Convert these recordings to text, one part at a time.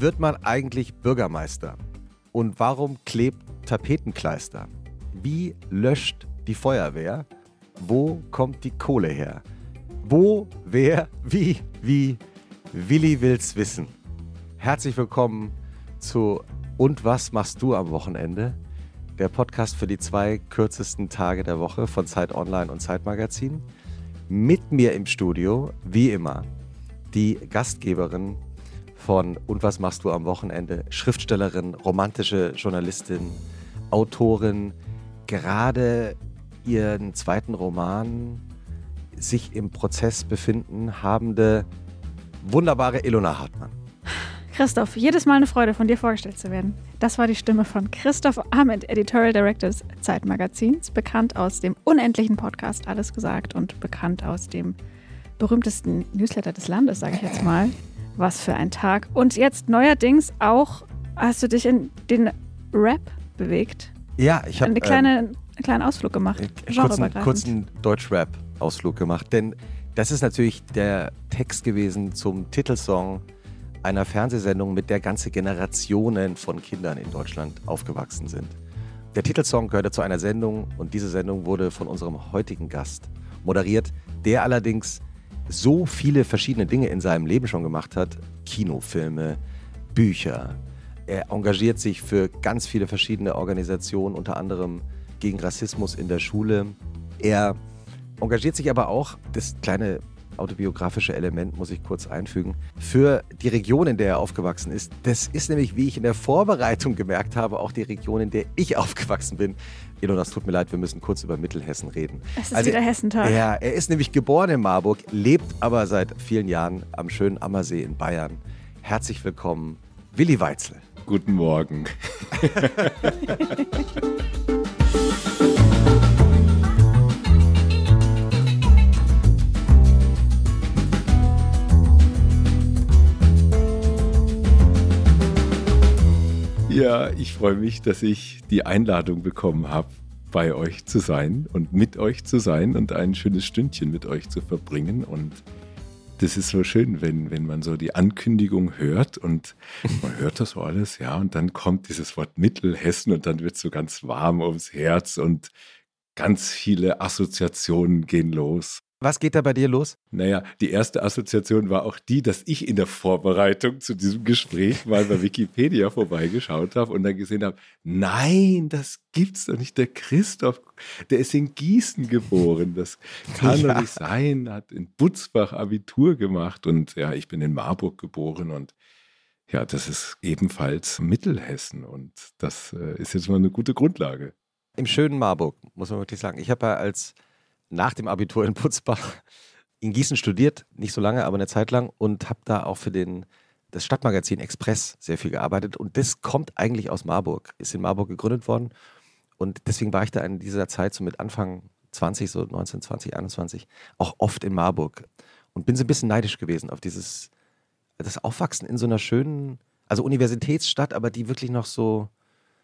Wird man eigentlich Bürgermeister? Und warum klebt Tapetenkleister? Wie löscht die Feuerwehr? Wo kommt die Kohle her? Wo, wer, wie, wie? Willi will's wissen. Herzlich willkommen zu Und was machst du am Wochenende? Der Podcast für die zwei kürzesten Tage der Woche von Zeit Online und Zeitmagazin. Mit mir im Studio, wie immer, die Gastgeberin von Und was machst du am Wochenende? Schriftstellerin, romantische Journalistin, Autorin, gerade ihren zweiten Roman sich im Prozess befinden habende wunderbare Ilona Hartmann. Christoph, jedes Mal eine Freude, von dir vorgestellt zu werden. Das war die Stimme von Christoph Ahmed, Editorial Director des Zeitmagazins, bekannt aus dem unendlichen Podcast Alles gesagt und bekannt aus dem berühmtesten Newsletter des Landes, sage ich jetzt mal. Was für ein Tag. Und jetzt neuerdings auch, hast du dich in den Rap bewegt? Ja, ich habe eine kleine, ähm, einen kleinen Ausflug gemacht. Äh, kurzen, kurzen Deutsch-Rap-Ausflug gemacht. Denn das ist natürlich der Text gewesen zum Titelsong einer Fernsehsendung, mit der ganze Generationen von Kindern in Deutschland aufgewachsen sind. Der Titelsong gehörte zu einer Sendung und diese Sendung wurde von unserem heutigen Gast moderiert, der allerdings so viele verschiedene Dinge in seinem Leben schon gemacht hat. Kinofilme, Bücher. Er engagiert sich für ganz viele verschiedene Organisationen, unter anderem gegen Rassismus in der Schule. Er engagiert sich aber auch, das kleine autobiografische Element muss ich kurz einfügen, für die Region, in der er aufgewachsen ist. Das ist nämlich, wie ich in der Vorbereitung gemerkt habe, auch die Region, in der ich aufgewachsen bin. Elon, das tut mir leid, wir müssen kurz über Mittelhessen reden. Es ist also, wieder Hessentag. Ja, er ist nämlich geboren in Marburg, lebt aber seit vielen Jahren am schönen Ammersee in Bayern. Herzlich willkommen, Willi Weitzel. Guten Morgen. Ja, ich freue mich, dass ich die Einladung bekommen habe, bei euch zu sein und mit euch zu sein und ein schönes Stündchen mit euch zu verbringen. Und das ist so schön, wenn, wenn man so die Ankündigung hört und man hört das so alles, ja, und dann kommt dieses Wort Mittelhessen und dann wird es so ganz warm ums Herz und ganz viele Assoziationen gehen los. Was geht da bei dir los? Naja, die erste Assoziation war auch die, dass ich in der Vorbereitung zu diesem Gespräch mal bei Wikipedia vorbeigeschaut habe und dann gesehen habe, nein, das gibt's doch nicht. Der Christoph, der ist in Gießen geboren. Das kann ja. doch nicht sein. Hat in Butzbach Abitur gemacht und ja, ich bin in Marburg geboren und ja, das ist ebenfalls Mittelhessen und das äh, ist jetzt mal eine gute Grundlage. Im schönen Marburg, muss man wirklich sagen. Ich habe ja als nach dem Abitur in Putzbach in Gießen studiert, nicht so lange, aber eine Zeit lang und habe da auch für den, das Stadtmagazin Express sehr viel gearbeitet. Und das kommt eigentlich aus Marburg, ist in Marburg gegründet worden. Und deswegen war ich da in dieser Zeit, so mit Anfang 20, so 19, 20, 21, auch oft in Marburg. Und bin so ein bisschen neidisch gewesen auf dieses, das Aufwachsen in so einer schönen, also Universitätsstadt, aber die wirklich noch so,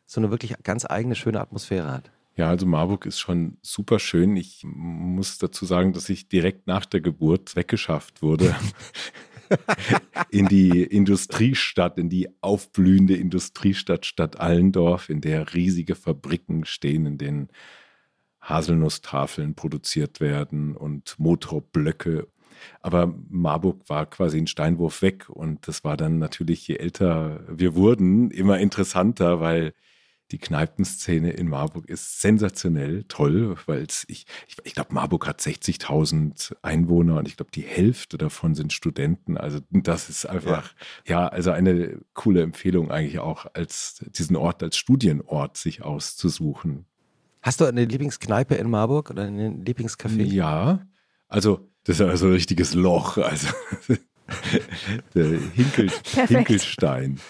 so eine wirklich ganz eigene, schöne Atmosphäre hat. Ja, also Marburg ist schon super schön. Ich muss dazu sagen, dass ich direkt nach der Geburt weggeschafft wurde. in die Industriestadt, in die aufblühende Industriestadt Stadt Allendorf, in der riesige Fabriken stehen, in denen Haselnusstafeln produziert werden und Motorblöcke. Aber Marburg war quasi ein Steinwurf weg und das war dann natürlich, je älter wir wurden, immer interessanter, weil die Kneipenszene in Marburg ist sensationell toll, weil ich, ich, ich glaube, Marburg hat 60.000 Einwohner und ich glaube, die Hälfte davon sind Studenten. Also das ist einfach, ja. ja, also eine coole Empfehlung eigentlich auch, als diesen Ort als Studienort sich auszusuchen. Hast du eine Lieblingskneipe in Marburg oder einen Lieblingscafé? Ja, also das ist also ein richtiges Loch. Also Hinkel, Hinkelstein.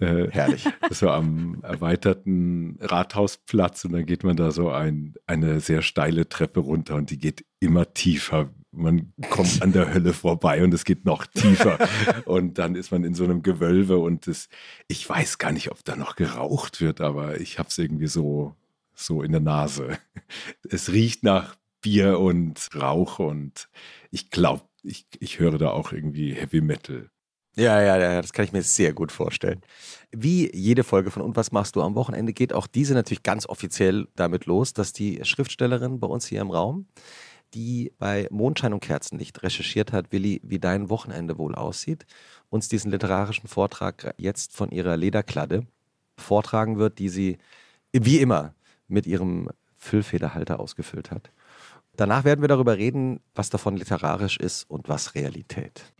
Äh, Herrlich. So am erweiterten Rathausplatz und dann geht man da so ein, eine sehr steile Treppe runter und die geht immer tiefer. Man kommt an der Hölle vorbei und es geht noch tiefer. und dann ist man in so einem Gewölbe und das, ich weiß gar nicht, ob da noch geraucht wird, aber ich habe es irgendwie so, so in der Nase. Es riecht nach Bier und Rauch und ich glaube, ich, ich höre da auch irgendwie Heavy Metal. Ja, ja, ja, das kann ich mir sehr gut vorstellen. Wie jede Folge von Und was machst du am Wochenende geht auch diese natürlich ganz offiziell damit los, dass die Schriftstellerin bei uns hier im Raum, die bei Mondschein und Kerzenlicht recherchiert hat, Willi, wie dein Wochenende wohl aussieht, uns diesen literarischen Vortrag jetzt von ihrer Lederkladde vortragen wird, die sie wie immer mit ihrem Füllfederhalter ausgefüllt hat. Danach werden wir darüber reden, was davon literarisch ist und was Realität.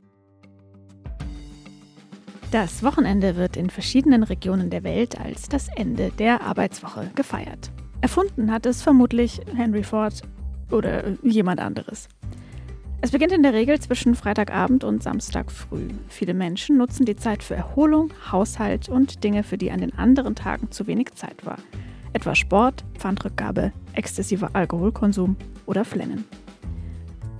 Das Wochenende wird in verschiedenen Regionen der Welt als das Ende der Arbeitswoche gefeiert. Erfunden hat es vermutlich Henry Ford oder jemand anderes. Es beginnt in der Regel zwischen Freitagabend und Samstag früh. Viele Menschen nutzen die Zeit für Erholung, Haushalt und Dinge, für die an den anderen Tagen zu wenig Zeit war. Etwa Sport, Pfandrückgabe, exzessiver Alkoholkonsum oder Flennen.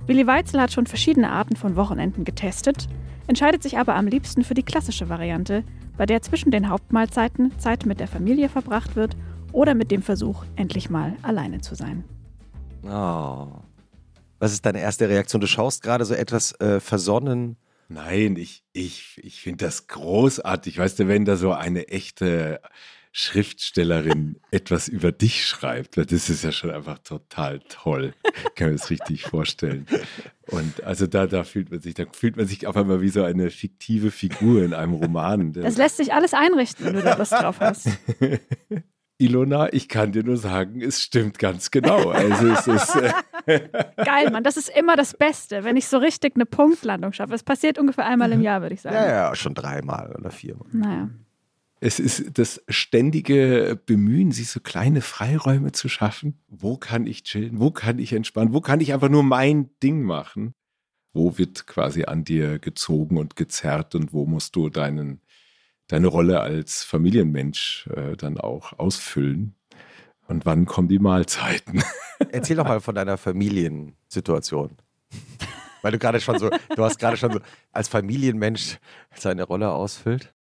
Willi Weitzel hat schon verschiedene Arten von Wochenenden getestet entscheidet sich aber am liebsten für die klassische Variante, bei der zwischen den Hauptmahlzeiten Zeit mit der Familie verbracht wird oder mit dem Versuch, endlich mal alleine zu sein. Oh. Was ist deine erste Reaktion? Du schaust gerade so etwas äh, versonnen. Nein, ich, ich, ich finde das großartig. Weißt du, wenn da so eine echte Schriftstellerin etwas über dich schreibt, das ist ja schon einfach total toll. Ich kann mir das richtig vorstellen. Und also da, da fühlt man sich, da fühlt man sich auf einmal wie so eine fiktive Figur in einem Roman. Das lässt sich alles einrichten, wenn du da Lust drauf hast. Ilona, ich kann dir nur sagen, es stimmt ganz genau. Also es ist äh Geil, Mann, das ist immer das Beste, wenn ich so richtig eine Punktlandung schaffe. Es passiert ungefähr einmal im Jahr, würde ich sagen. Ja, ja, schon dreimal oder viermal. Naja. Es ist das ständige Bemühen, sich so kleine Freiräume zu schaffen. Wo kann ich chillen? Wo kann ich entspannen? Wo kann ich einfach nur mein Ding machen? Wo wird quasi an dir gezogen und gezerrt und wo musst du deinen, deine Rolle als Familienmensch äh, dann auch ausfüllen? Und wann kommen die Mahlzeiten? Erzähl doch mal von deiner Familiensituation. Weil du gerade schon so, du hast gerade schon so als Familienmensch seine Rolle ausfüllt.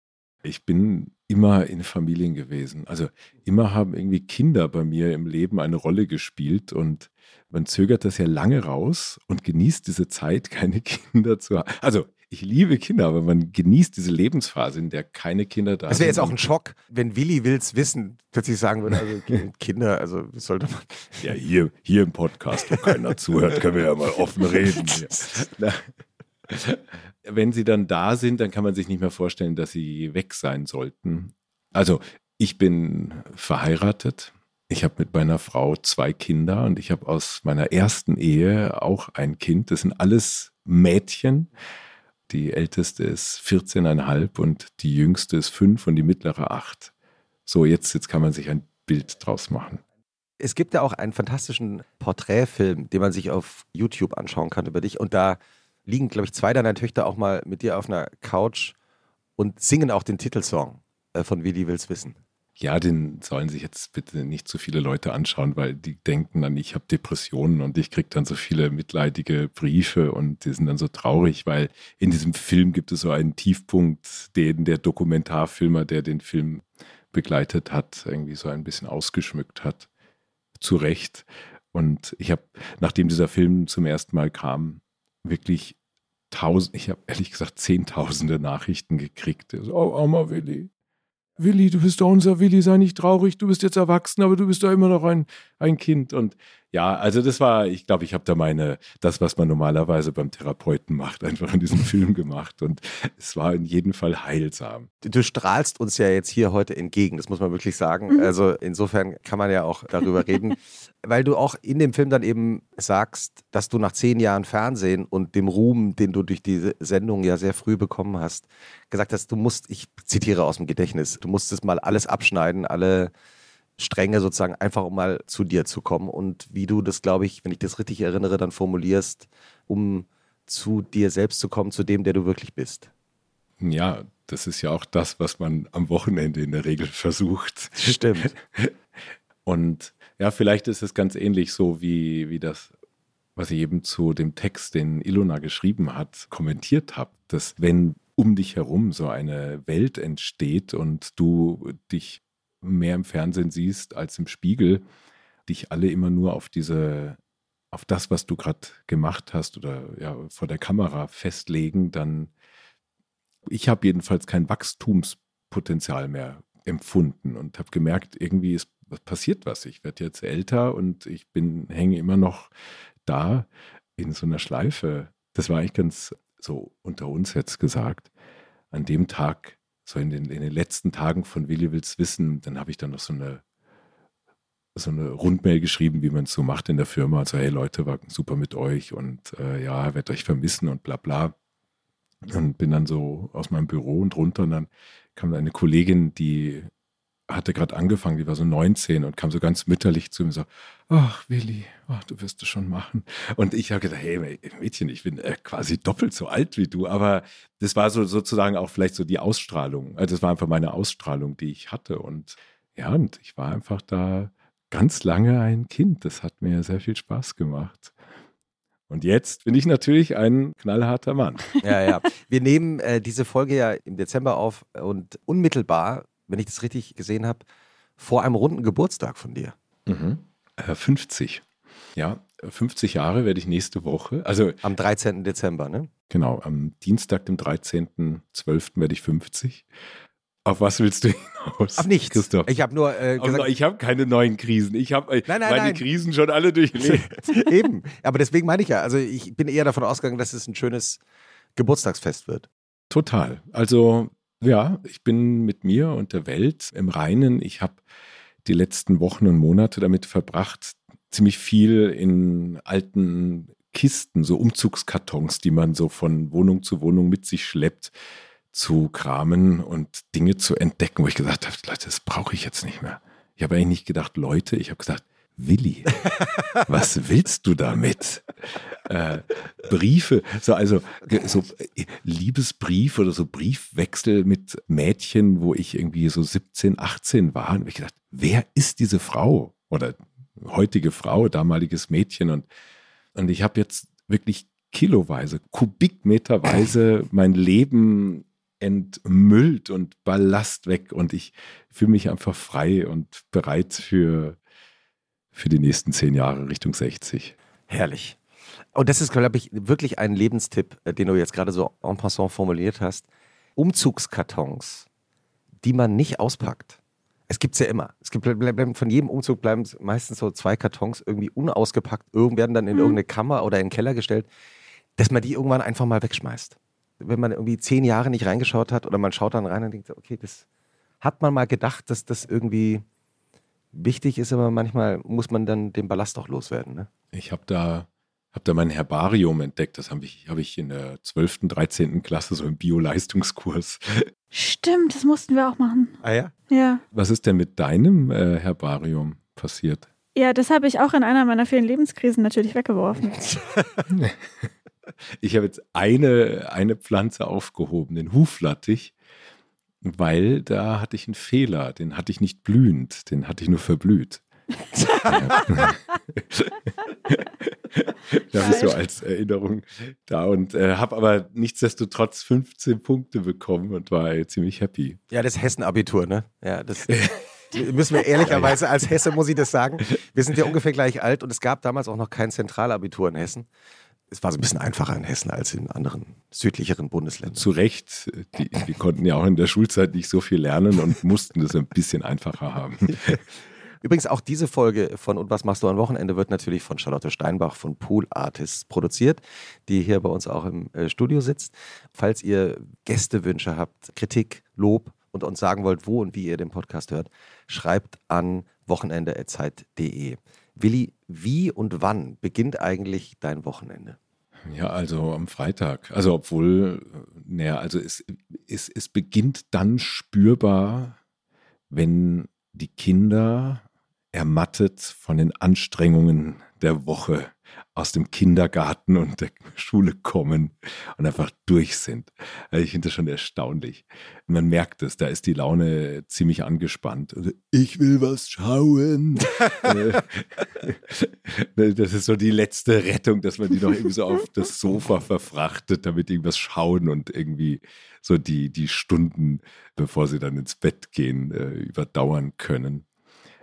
Ich bin immer in Familien gewesen. Also immer haben irgendwie Kinder bei mir im Leben eine Rolle gespielt und man zögert das ja lange raus und genießt diese Zeit, keine Kinder zu haben. Also ich liebe Kinder, aber man genießt diese Lebensphase, in der keine Kinder da sind. Das wäre jetzt auch ein Schock, wenn Willi Wills Wissen plötzlich sagen würde, also Kinder, also sollte man. Ja, hier, hier im Podcast, wo keiner zuhört, können wir ja mal offen reden. wenn sie dann da sind, dann kann man sich nicht mehr vorstellen, dass sie weg sein sollten. Also ich bin verheiratet. Ich habe mit meiner Frau zwei Kinder und ich habe aus meiner ersten Ehe auch ein Kind. Das sind alles Mädchen. Die älteste ist 14,5 und die jüngste ist 5 und die mittlere 8. So, jetzt, jetzt kann man sich ein Bild draus machen. Es gibt ja auch einen fantastischen Porträtfilm, den man sich auf YouTube anschauen kann über dich. Und da liegen, glaube ich, zwei deiner Töchter auch mal mit dir auf einer Couch und singen auch den Titelsong äh, von Willi Wills Wissen. Ja, den sollen sich jetzt bitte nicht zu viele Leute anschauen, weil die denken dann, ich habe Depressionen und ich kriege dann so viele mitleidige Briefe und die sind dann so traurig, weil in diesem Film gibt es so einen Tiefpunkt, den der Dokumentarfilmer, der den Film begleitet hat, irgendwie so ein bisschen ausgeschmückt hat. Zu Recht. Und ich habe, nachdem dieser Film zum ersten Mal kam, wirklich tausend, ich habe ehrlich gesagt zehntausende Nachrichten gekriegt. So, oh, Oma Willi. Willi, du bist doch unser Willi, sei nicht traurig, du bist jetzt erwachsen, aber du bist doch immer noch ein, ein Kind. Und ja, also das war, ich glaube, ich habe da meine, das, was man normalerweise beim Therapeuten macht, einfach in diesem Film gemacht. Und es war in jedem Fall heilsam. Du strahlst uns ja jetzt hier heute entgegen, das muss man wirklich sagen. Mhm. Also insofern kann man ja auch darüber reden, weil du auch in dem Film dann eben sagst, dass du nach zehn Jahren Fernsehen und dem Ruhm, den du durch diese Sendung ja sehr früh bekommen hast, gesagt hast, du musst, ich zitiere aus dem Gedächtnis, du musstest mal alles abschneiden, alle Stränge sozusagen, einfach um mal zu dir zu kommen und wie du das, glaube ich, wenn ich das richtig erinnere, dann formulierst, um zu dir selbst zu kommen, zu dem, der du wirklich bist. Ja, das ist ja auch das, was man am Wochenende in der Regel versucht. Stimmt. Und ja, vielleicht ist es ganz ähnlich so wie, wie das, was ich eben zu dem Text, den Ilona geschrieben hat, kommentiert habe, dass wenn um dich herum so eine Welt entsteht und du dich mehr im Fernsehen siehst als im Spiegel, dich alle immer nur auf diese, auf das, was du gerade gemacht hast oder ja, vor der Kamera festlegen, dann ich habe jedenfalls kein Wachstumspotenzial mehr empfunden und habe gemerkt, irgendwie ist passiert was. Ich werde jetzt älter und ich bin hänge immer noch da in so einer Schleife. Das war eigentlich ganz so unter uns jetzt gesagt. An dem Tag, so in den, in den letzten Tagen von Willi Wills Wissen, dann habe ich dann noch so eine so eine Rundmail geschrieben, wie man es so macht in der Firma. Also, hey Leute, war super mit euch und äh, ja, werde euch vermissen und bla bla. Und bin dann so aus meinem Büro und runter und dann kam eine Kollegin, die hatte gerade angefangen, die war so 19 und kam so ganz mütterlich zu mir und so, ach Willi, ach, du wirst es schon machen. Und ich habe gedacht, hey Mädchen, ich bin äh, quasi doppelt so alt wie du, aber das war so sozusagen auch vielleicht so die Ausstrahlung. Also das war einfach meine Ausstrahlung, die ich hatte und ja, und ich war einfach da ganz lange ein Kind. Das hat mir sehr viel Spaß gemacht. Und jetzt bin ich natürlich ein knallharter Mann. Ja, ja. Wir nehmen äh, diese Folge ja im Dezember auf und unmittelbar, wenn ich das richtig gesehen habe, vor einem runden Geburtstag von dir. Mhm. Äh, 50. Ja, 50 Jahre werde ich nächste Woche. Also am 13. Dezember, ne? Genau, am Dienstag, dem 13.12. werde ich 50. Auf was willst du hinaus? Auf nichts. Christoph. Ich habe nur äh, gesagt, ich habe keine neuen Krisen. Ich habe äh, meine nein. Krisen schon alle durchlebt. Eben. Aber deswegen meine ich ja, also ich bin eher davon ausgegangen, dass es ein schönes Geburtstagsfest wird. Total. Also ja, ich bin mit mir und der Welt im Reinen. Ich habe die letzten Wochen und Monate damit verbracht, ziemlich viel in alten Kisten, so Umzugskartons, die man so von Wohnung zu Wohnung mit sich schleppt zu kramen und Dinge zu entdecken, wo ich gesagt habe, Leute, das brauche ich jetzt nicht mehr. Ich habe eigentlich nicht gedacht, Leute, ich habe gesagt, Willi, was willst du damit? Äh, Briefe, so also so äh, Liebesbrief oder so Briefwechsel mit Mädchen, wo ich irgendwie so 17, 18 war. Und ich gedacht, wer ist diese Frau oder heutige Frau, damaliges Mädchen? Und, und ich habe jetzt wirklich kiloweise, kubikmeterweise mein Leben entmüllt und Ballast weg und ich fühle mich einfach frei und bereit für, für die nächsten zehn Jahre Richtung 60. Herrlich. Und das ist, glaube ich, wirklich ein Lebenstipp, äh, den du jetzt gerade so en passant formuliert hast. Umzugskartons, die man nicht auspackt. Es gibt es ja immer. Es gibt von jedem Umzug bleiben meistens so zwei Kartons irgendwie unausgepackt, werden dann in mhm. irgendeine Kammer oder in den Keller gestellt, dass man die irgendwann einfach mal wegschmeißt wenn man irgendwie zehn Jahre nicht reingeschaut hat oder man schaut dann rein und denkt, okay, das hat man mal gedacht, dass das irgendwie wichtig ist, aber manchmal muss man dann den Ballast auch loswerden. Ne? Ich habe da, hab da mein Herbarium entdeckt. Das habe ich, hab ich in der 12., 13. Klasse so im Bio-Leistungskurs. Stimmt, das mussten wir auch machen. Ah ja? Ja. Was ist denn mit deinem äh, Herbarium passiert? Ja, das habe ich auch in einer meiner vielen Lebenskrisen natürlich weggeworfen. Ich habe jetzt eine, eine Pflanze aufgehoben, den Huflattich, weil da hatte ich einen Fehler. Den hatte ich nicht blühend, den hatte ich nur verblüht. da bist du als Erinnerung da und äh, habe aber nichtsdestotrotz 15 Punkte bekommen und war ziemlich happy. Ja, das Hessen-Abitur, ne? Ja, das müssen wir ehrlicherweise als Hesse, muss ich das sagen. Wir sind ja ungefähr gleich alt und es gab damals auch noch kein Zentralabitur in Hessen es war so ein bisschen einfacher in Hessen als in anderen südlicheren Bundesländern. Zu Recht, die, die konnten ja auch in der Schulzeit nicht so viel lernen und mussten das ein bisschen einfacher haben. Übrigens auch diese Folge von Und was machst du am Wochenende wird natürlich von Charlotte Steinbach von Pool Artists produziert, die hier bei uns auch im äh, Studio sitzt. Falls ihr Gästewünsche habt, Kritik, Lob und uns sagen wollt, wo und wie ihr den Podcast hört, schreibt an wochenende.zeit.de. Willi, wie und wann beginnt eigentlich dein Wochenende? Ja, also am Freitag. Also obwohl, naja, also es, es, es beginnt dann spürbar, wenn die Kinder ermattet von den Anstrengungen der Woche aus dem Kindergarten und der Schule kommen und einfach durch sind. Also ich finde das schon erstaunlich. Man merkt es, da ist die Laune ziemlich angespannt. Also, ich will was schauen. Äh, das ist so die letzte Rettung, dass man die noch irgendwie so auf das Sofa verfrachtet, damit irgendwas schauen und irgendwie so die, die Stunden, bevor sie dann ins Bett gehen, äh, überdauern können.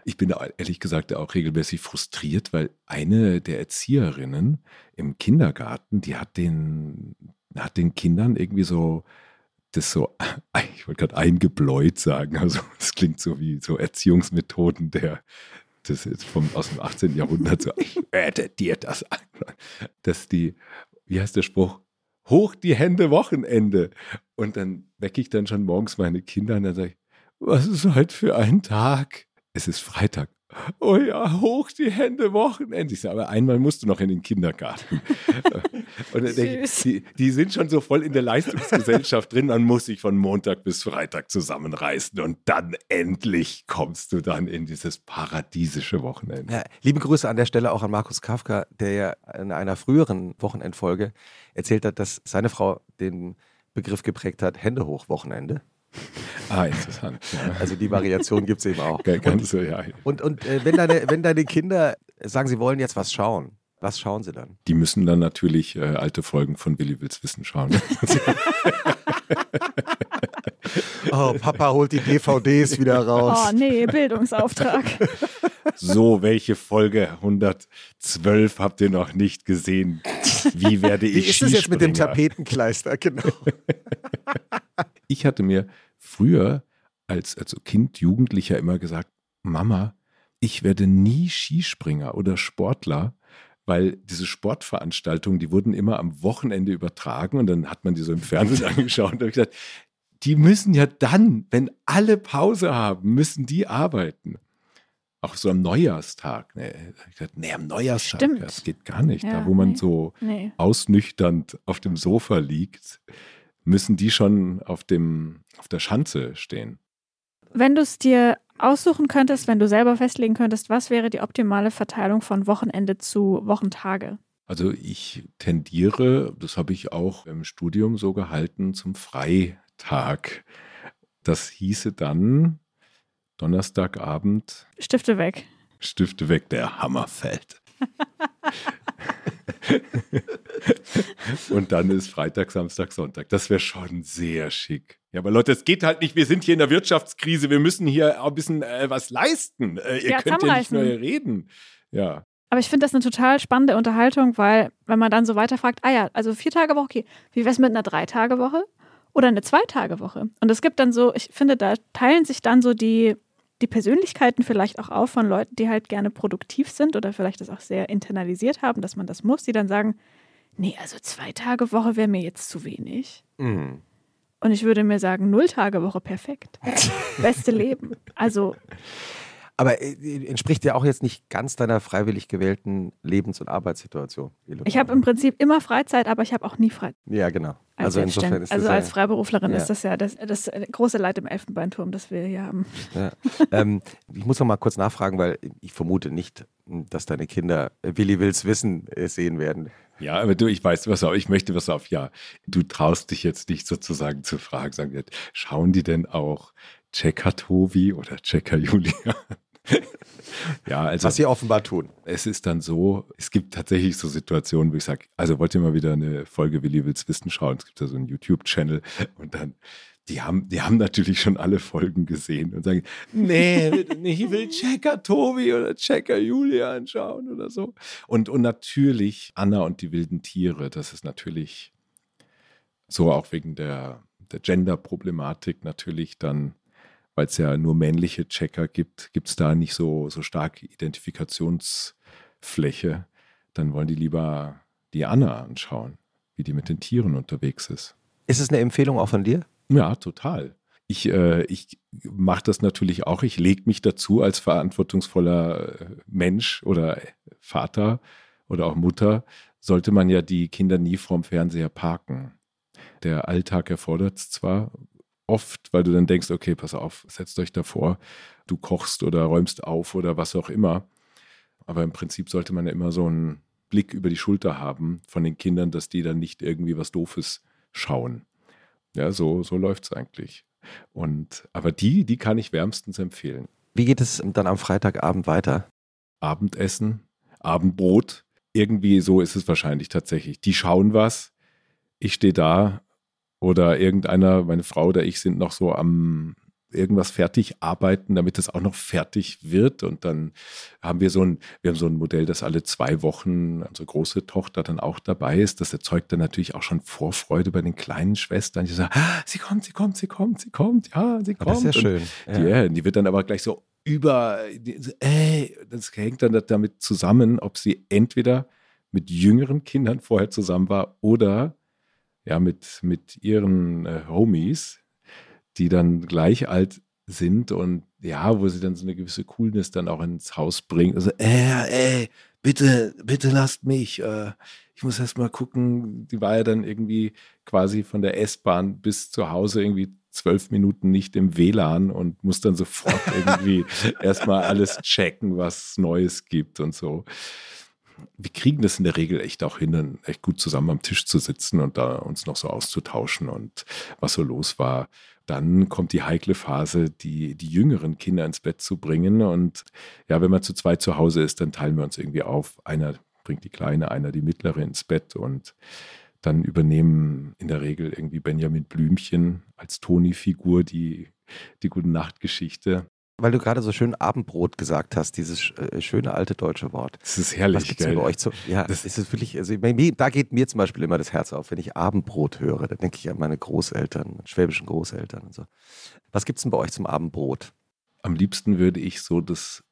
Ich bin ehrlich gesagt auch regelmäßig frustriert, weil eine der Erzieherinnen im Kindergarten, die hat den, hat den Kindern irgendwie so das so, ich wollte gerade eingebläut sagen, also es klingt so wie so Erziehungsmethoden der, das ist vom, aus dem 18. Jahrhundert, so, ich werde dir das an, dass die, wie heißt der Spruch, hoch die Hände Wochenende. Und dann wecke ich dann schon morgens meine Kinder und dann sage ich, was ist heute für ein Tag? Es ist Freitag. Oh ja, hoch die Hände, Wochenende. Ich sage, aber einmal musst du noch in den Kindergarten. und dann denke ich, die, die, sind schon so voll in der Leistungsgesellschaft drin, dann muss ich von Montag bis Freitag zusammenreißen und dann endlich kommst du dann in dieses paradiesische Wochenende. Ja, liebe Grüße an der Stelle auch an Markus Kafka, der ja in einer früheren Wochenendfolge erzählt hat, dass seine Frau den Begriff geprägt hat, Hände hoch Wochenende. Ah, interessant. Ja. Also die Variation gibt es eben auch. Ganz und, so, ja. und, und äh, wenn, deine, wenn deine Kinder sagen, sie wollen jetzt was schauen, was schauen sie dann? Die müssen dann natürlich äh, alte Folgen von Willi Wills Wissen schauen. oh, Papa holt die DVDs wieder raus. Oh nee, Bildungsauftrag. So, welche Folge 112 habt ihr noch nicht gesehen? Wie werde ich Wie ist es jetzt mit dem Tapetenkleister? Genau. ich hatte mir früher als, als Kind, Jugendlicher immer gesagt, Mama, ich werde nie Skispringer oder Sportler, weil diese Sportveranstaltungen, die wurden immer am Wochenende übertragen und dann hat man die so im Fernsehen angeschaut und habe gesagt, die müssen ja dann, wenn alle Pause haben, müssen die arbeiten. Auch so am Neujahrstag. Ne? Ich gesagt, nee, am Neujahrstag, Stimmt. das geht gar nicht. Ja, da, wo man nee, so nee. ausnüchternd auf dem Sofa liegt, müssen die schon auf, dem, auf der Schanze stehen. Wenn du es dir aussuchen könntest, wenn du selber festlegen könntest, was wäre die optimale Verteilung von Wochenende zu Wochentage? Also ich tendiere, das habe ich auch im Studium so gehalten, zum Freitag. Das hieße dann Donnerstagabend. Stifte weg. Stifte weg, der Hammer fällt. und dann ist Freitag, Samstag, Sonntag. Das wäre schon sehr schick. Ja, aber Leute, es geht halt nicht. Wir sind hier in der Wirtschaftskrise. Wir müssen hier auch ein bisschen äh, was leisten. Äh, ihr ja, könnt ja nicht nur reden. Ja. Aber ich finde das eine total spannende Unterhaltung, weil wenn man dann so weiterfragt, ah ja, also vier Tage Woche, okay, wie wäre es mit einer Drei-Tage-Woche oder eine Zwei-Tage-Woche? Und es gibt dann so, ich finde, da teilen sich dann so die die Persönlichkeiten vielleicht auch auf von Leuten, die halt gerne produktiv sind oder vielleicht das auch sehr internalisiert haben, dass man das muss, die dann sagen, nee, also zwei Tage Woche wäre mir jetzt zu wenig. Mhm. Und ich würde mir sagen, null Tage Woche perfekt. Beste Leben. Also aber äh, entspricht ja auch jetzt nicht ganz deiner freiwillig gewählten Lebens- und Arbeitssituation. Ich habe im Prinzip immer Freizeit, aber ich habe auch nie Freizeit. Ja, genau. Als also insofern ist Also als ja, Freiberuflerin ja. ist das ja das, das, große Leid im Elfenbeinturm, das wir hier haben. Ja. ähm, ich muss noch mal kurz nachfragen, weil ich vermute nicht, dass deine Kinder Willi Wills Wissen äh, sehen werden. Ja, aber du, ich weiß, was auf, ich möchte was auf, ja, du traust dich jetzt nicht sozusagen zu fragen, sagen, schauen die denn auch Checker Tobi oder Checker Julia? Ja, also. Was sie offenbar tun. Es ist dann so, es gibt tatsächlich so Situationen, wo ich sage, also wollt ihr mal wieder eine Folge Willi Wills Wissen schauen? Es gibt da so einen YouTube-Channel und dann die haben, die haben natürlich schon alle Folgen gesehen und sagen, nee, ich will Checker Tobi oder Checker Julia anschauen oder so. Und, und natürlich Anna und die wilden Tiere, das ist natürlich so auch wegen der, der Gender-Problematik natürlich dann weil es ja nur männliche Checker gibt, gibt es da nicht so, so stark Identifikationsfläche. Dann wollen die lieber die Anna anschauen, wie die mit den Tieren unterwegs ist. Ist es eine Empfehlung auch von dir? Ja, total. Ich, äh, ich mache das natürlich auch. Ich lege mich dazu als verantwortungsvoller äh, Mensch oder Vater oder auch Mutter, sollte man ja die Kinder nie vorm Fernseher parken. Der Alltag erfordert es zwar, oft, weil du dann denkst, okay, pass auf, setzt euch davor, du kochst oder räumst auf oder was auch immer. Aber im Prinzip sollte man ja immer so einen Blick über die Schulter haben von den Kindern, dass die dann nicht irgendwie was Doofes schauen. Ja, so, so läuft es eigentlich. Und, aber die, die kann ich wärmstens empfehlen. Wie geht es dann am Freitagabend weiter? Abendessen, Abendbrot. Irgendwie so ist es wahrscheinlich tatsächlich. Die schauen was. Ich stehe da oder irgendeiner, meine Frau oder ich sind noch so am, irgendwas fertig arbeiten, damit es auch noch fertig wird. Und dann haben wir so ein, wir haben so ein Modell, das alle zwei Wochen unsere große Tochter dann auch dabei ist. Das erzeugt dann natürlich auch schon Vorfreude bei den kleinen Schwestern, die sagen, ah, sie kommt, sie kommt, sie kommt, sie kommt, ja, sie kommt. Das ist ja schön. Die, ja. die wird dann aber gleich so über, ey, das hängt dann damit zusammen, ob sie entweder mit jüngeren Kindern vorher zusammen war oder ja, mit, mit ihren äh, Homies, die dann gleich alt sind und ja, wo sie dann so eine gewisse Coolness dann auch ins Haus bringen. Also, äh, ey, bitte, bitte lasst mich. Äh, ich muss erst mal gucken. Die war ja dann irgendwie quasi von der S-Bahn bis zu Hause irgendwie zwölf Minuten nicht im WLAN und muss dann sofort irgendwie erstmal alles checken, was Neues gibt und so. Wir kriegen das in der Regel echt auch hin, dann echt gut zusammen am Tisch zu sitzen und da uns noch so auszutauschen und was so los war. Dann kommt die heikle Phase, die, die jüngeren Kinder ins Bett zu bringen. Und ja, wenn man zu zweit zu Hause ist, dann teilen wir uns irgendwie auf. Einer bringt die Kleine, einer die Mittlere ins Bett und dann übernehmen in der Regel irgendwie Benjamin Blümchen als Toni-Figur die, die Gute Nacht-Geschichte. Weil du gerade so schön Abendbrot gesagt hast, dieses äh, schöne alte deutsche Wort. Das ist herrlich. Was gibt's bei euch zu, ja, das ist es wirklich, also mir, da geht mir zum Beispiel immer das Herz auf, wenn ich Abendbrot höre. Da denke ich an meine Großeltern, schwäbischen Großeltern und so. Was gibt es denn bei euch zum Abendbrot? Am liebsten würde ich so das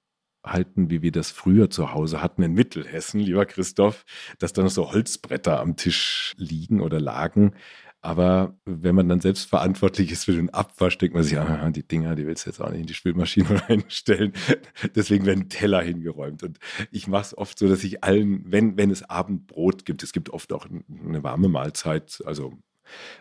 halten, wie wir das früher zu Hause hatten in Mittelhessen, lieber Christoph, dass da noch so Holzbretter am Tisch liegen oder lagen. Aber wenn man dann selbst verantwortlich ist für den Abwasch, denkt man sich, ah, die Dinger, die willst du jetzt auch nicht in die Spülmaschine reinstellen. Deswegen werden Teller hingeräumt. Und ich mache es oft so, dass ich allen, wenn, wenn es Abendbrot gibt, es gibt oft auch eine warme Mahlzeit, also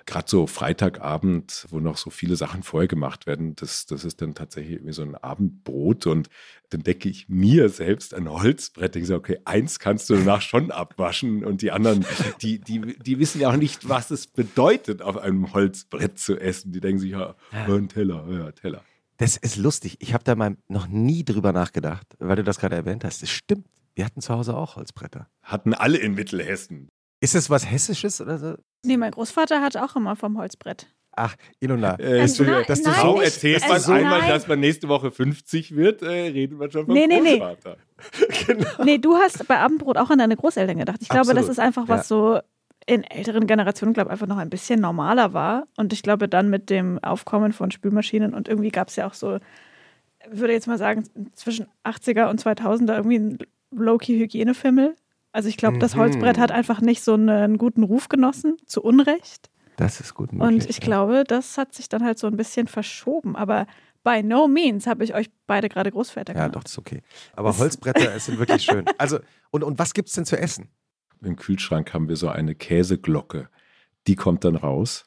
gerade so Freitagabend, wo noch so viele Sachen vorher gemacht werden, das, das ist dann tatsächlich irgendwie so ein Abendbrot und dann decke ich mir selbst ein Holzbrett. Ich sage, okay, eins kannst du danach schon abwaschen und die anderen, die, die, die wissen ja auch nicht, was es bedeutet, auf einem Holzbrett zu essen. Die denken sich, ja, ein Teller, ja, Teller. Das ist lustig. Ich habe da mal noch nie drüber nachgedacht, weil du das gerade erwähnt hast. Das stimmt. Wir hatten zu Hause auch Holzbretter. Hatten alle in Mittelhessen. Ist das was Hessisches oder so? Nee, mein Großvater hat auch immer vom Holzbrett. Ach, Ilona, äh, dass du, dass du so erzählst, man einmal, dass man nächste Woche 50 wird, äh, reden wir schon vom nee, nee, Großvater. Nee. genau. nee, du hast bei Abendbrot auch an deine Großeltern gedacht. Ich glaube, das ist einfach was ja. so in älteren Generationen, glaube ich, einfach noch ein bisschen normaler war. Und ich glaube, dann mit dem Aufkommen von Spülmaschinen und irgendwie gab es ja auch so, würde jetzt mal sagen, zwischen 80er und 2000er irgendwie ein Low-Key-Hygienefimmel. Also ich glaube, das mhm. Holzbrett hat einfach nicht so einen guten Ruf genossen, zu Unrecht. Das ist gut möglich. Und ich ja. glaube, das hat sich dann halt so ein bisschen verschoben. Aber by no means habe ich euch beide gerade Großväter gemacht. Ja, doch, das ist okay. Aber Holzbretter sind wirklich schön. Also, und, und was gibt es denn zu essen? Im Kühlschrank haben wir so eine Käseglocke. Die kommt dann raus.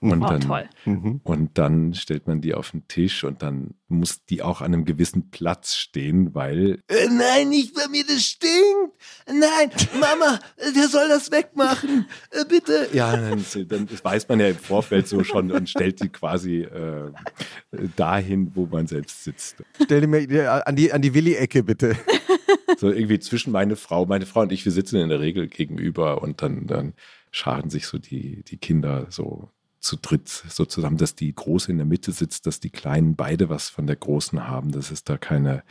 Und, oh, dann, toll. Mhm. und dann stellt man die auf den Tisch und dann muss die auch an einem gewissen Platz stehen, weil. Äh, nein, nicht bei mir, das stinkt. Nein, Mama, der soll das wegmachen. Äh, bitte. Ja, dann, dann, das weiß man ja im Vorfeld so schon und stellt die quasi äh, dahin, wo man selbst sitzt. Stell die mir an die, an die Willi-Ecke, bitte. So irgendwie zwischen meine Frau, meine Frau und ich, wir sitzen in der Regel gegenüber und dann, dann scharen sich so die, die Kinder so zu dritt so zusammen, dass die Große in der Mitte sitzt, dass die Kleinen beide was von der Großen haben, dass es da keine,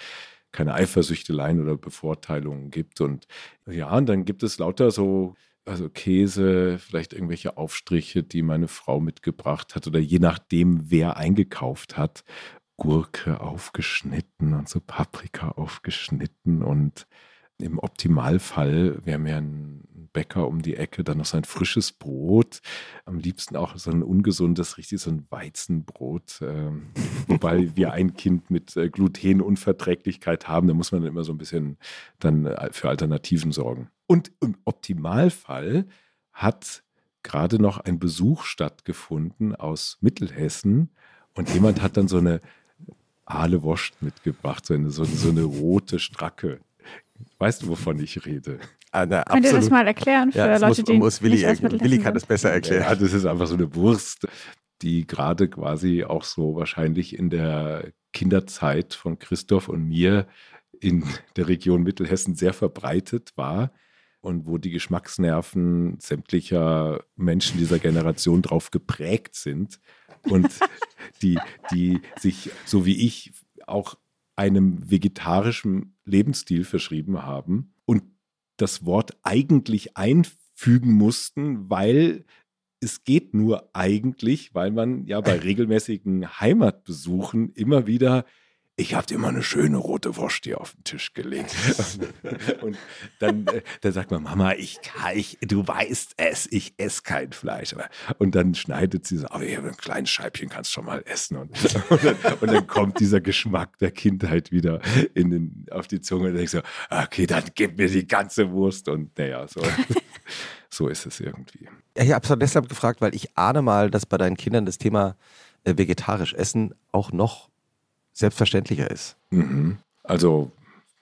keine Eifersüchteleien oder Bevorteilungen gibt. Und ja, und dann gibt es lauter so, also Käse, vielleicht irgendwelche Aufstriche, die meine Frau mitgebracht hat oder je nachdem, wer eingekauft hat. Gurke aufgeschnitten und so Paprika aufgeschnitten und im Optimalfall wäre mir ein Bäcker um die Ecke dann noch sein frisches Brot, am liebsten auch so ein ungesundes, richtig so ein Weizenbrot, ähm, wobei wir ein Kind mit äh, Glutenunverträglichkeit haben, da muss man dann immer so ein bisschen dann äh, für Alternativen sorgen. Und im Optimalfall hat gerade noch ein Besuch stattgefunden aus Mittelhessen und jemand hat dann so eine Aale Wurst mitgebracht, so eine, so, so eine rote Stracke. Weißt du, wovon ich rede? Ah, na, Könnt ihr das mal erklären für ja, Leute, muss, die muss Willi, nicht Willi kann das besser erklären. Ja, das ist einfach so eine Wurst, die gerade quasi auch so wahrscheinlich in der Kinderzeit von Christoph und mir in der Region Mittelhessen sehr verbreitet war. und wo die Geschmacksnerven sämtlicher Menschen dieser Generation drauf geprägt sind und die, die sich, so wie ich, auch einem vegetarischen Lebensstil verschrieben haben und das Wort eigentlich einfügen mussten, weil es geht nur eigentlich, weil man ja bei regelmäßigen Heimatbesuchen immer wieder ich habe dir mal eine schöne rote Wurst hier auf den Tisch gelegt. und dann, äh, dann sagt man, Mama, ich kann, ich, du weißt es, ich esse kein Fleisch. Und dann schneidet sie so, aber hier ein kleines Scheibchen kannst du schon mal essen. Und, und, dann, und, dann, kommt dieser Geschmack der Kindheit wieder in den, auf die Zunge. Und ich so, okay, dann gib mir die ganze Wurst. Und naja, so. so ist es irgendwie. Ja, ich habe es deshalb gefragt, weil ich ahne mal, dass bei deinen Kindern das Thema äh, vegetarisch Essen auch noch selbstverständlicher ist. Mhm. Also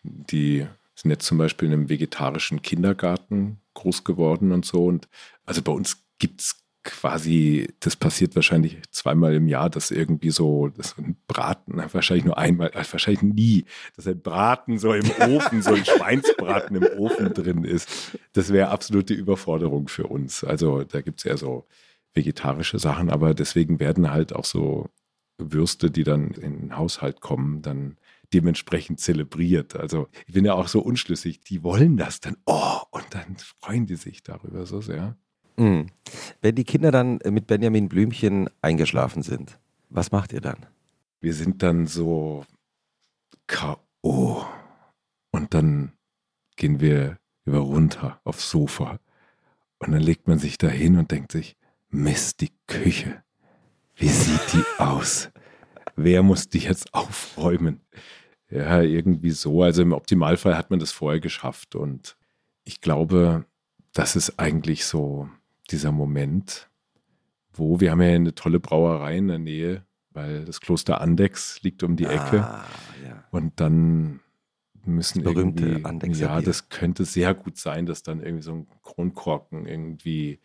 die sind jetzt zum Beispiel in einem vegetarischen Kindergarten groß geworden und so. Und also bei uns gibt es quasi, das passiert wahrscheinlich zweimal im Jahr, dass irgendwie so, dass ein Braten, wahrscheinlich nur einmal, äh, wahrscheinlich nie, dass ein Braten so im Ofen, so ein Schweinsbraten im Ofen drin ist. Das wäre absolute Überforderung für uns. Also da gibt es eher so vegetarische Sachen, aber deswegen werden halt auch so Würste, die dann in den Haushalt kommen, dann dementsprechend zelebriert. Also ich bin ja auch so unschlüssig, die wollen das dann, oh, und dann freuen die sich darüber so sehr. Mhm. Wenn die Kinder dann mit Benjamin Blümchen eingeschlafen sind, was macht ihr dann? Wir sind dann so K.O. Und dann gehen wir über runter aufs Sofa. Und dann legt man sich da hin und denkt sich, Mist, die Küche. Wie sieht die aus? Wer muss die jetzt aufräumen? Ja, irgendwie so. Also im Optimalfall hat man das vorher geschafft. Und ich glaube, das ist eigentlich so dieser Moment, wo wir haben ja eine tolle Brauerei in der Nähe, weil das Kloster Andex liegt um die Ecke. Ah, ja. Und dann müssen das irgendwie, Andexer ja, Bier. das könnte sehr gut sein, dass dann irgendwie so ein Kronkorken irgendwie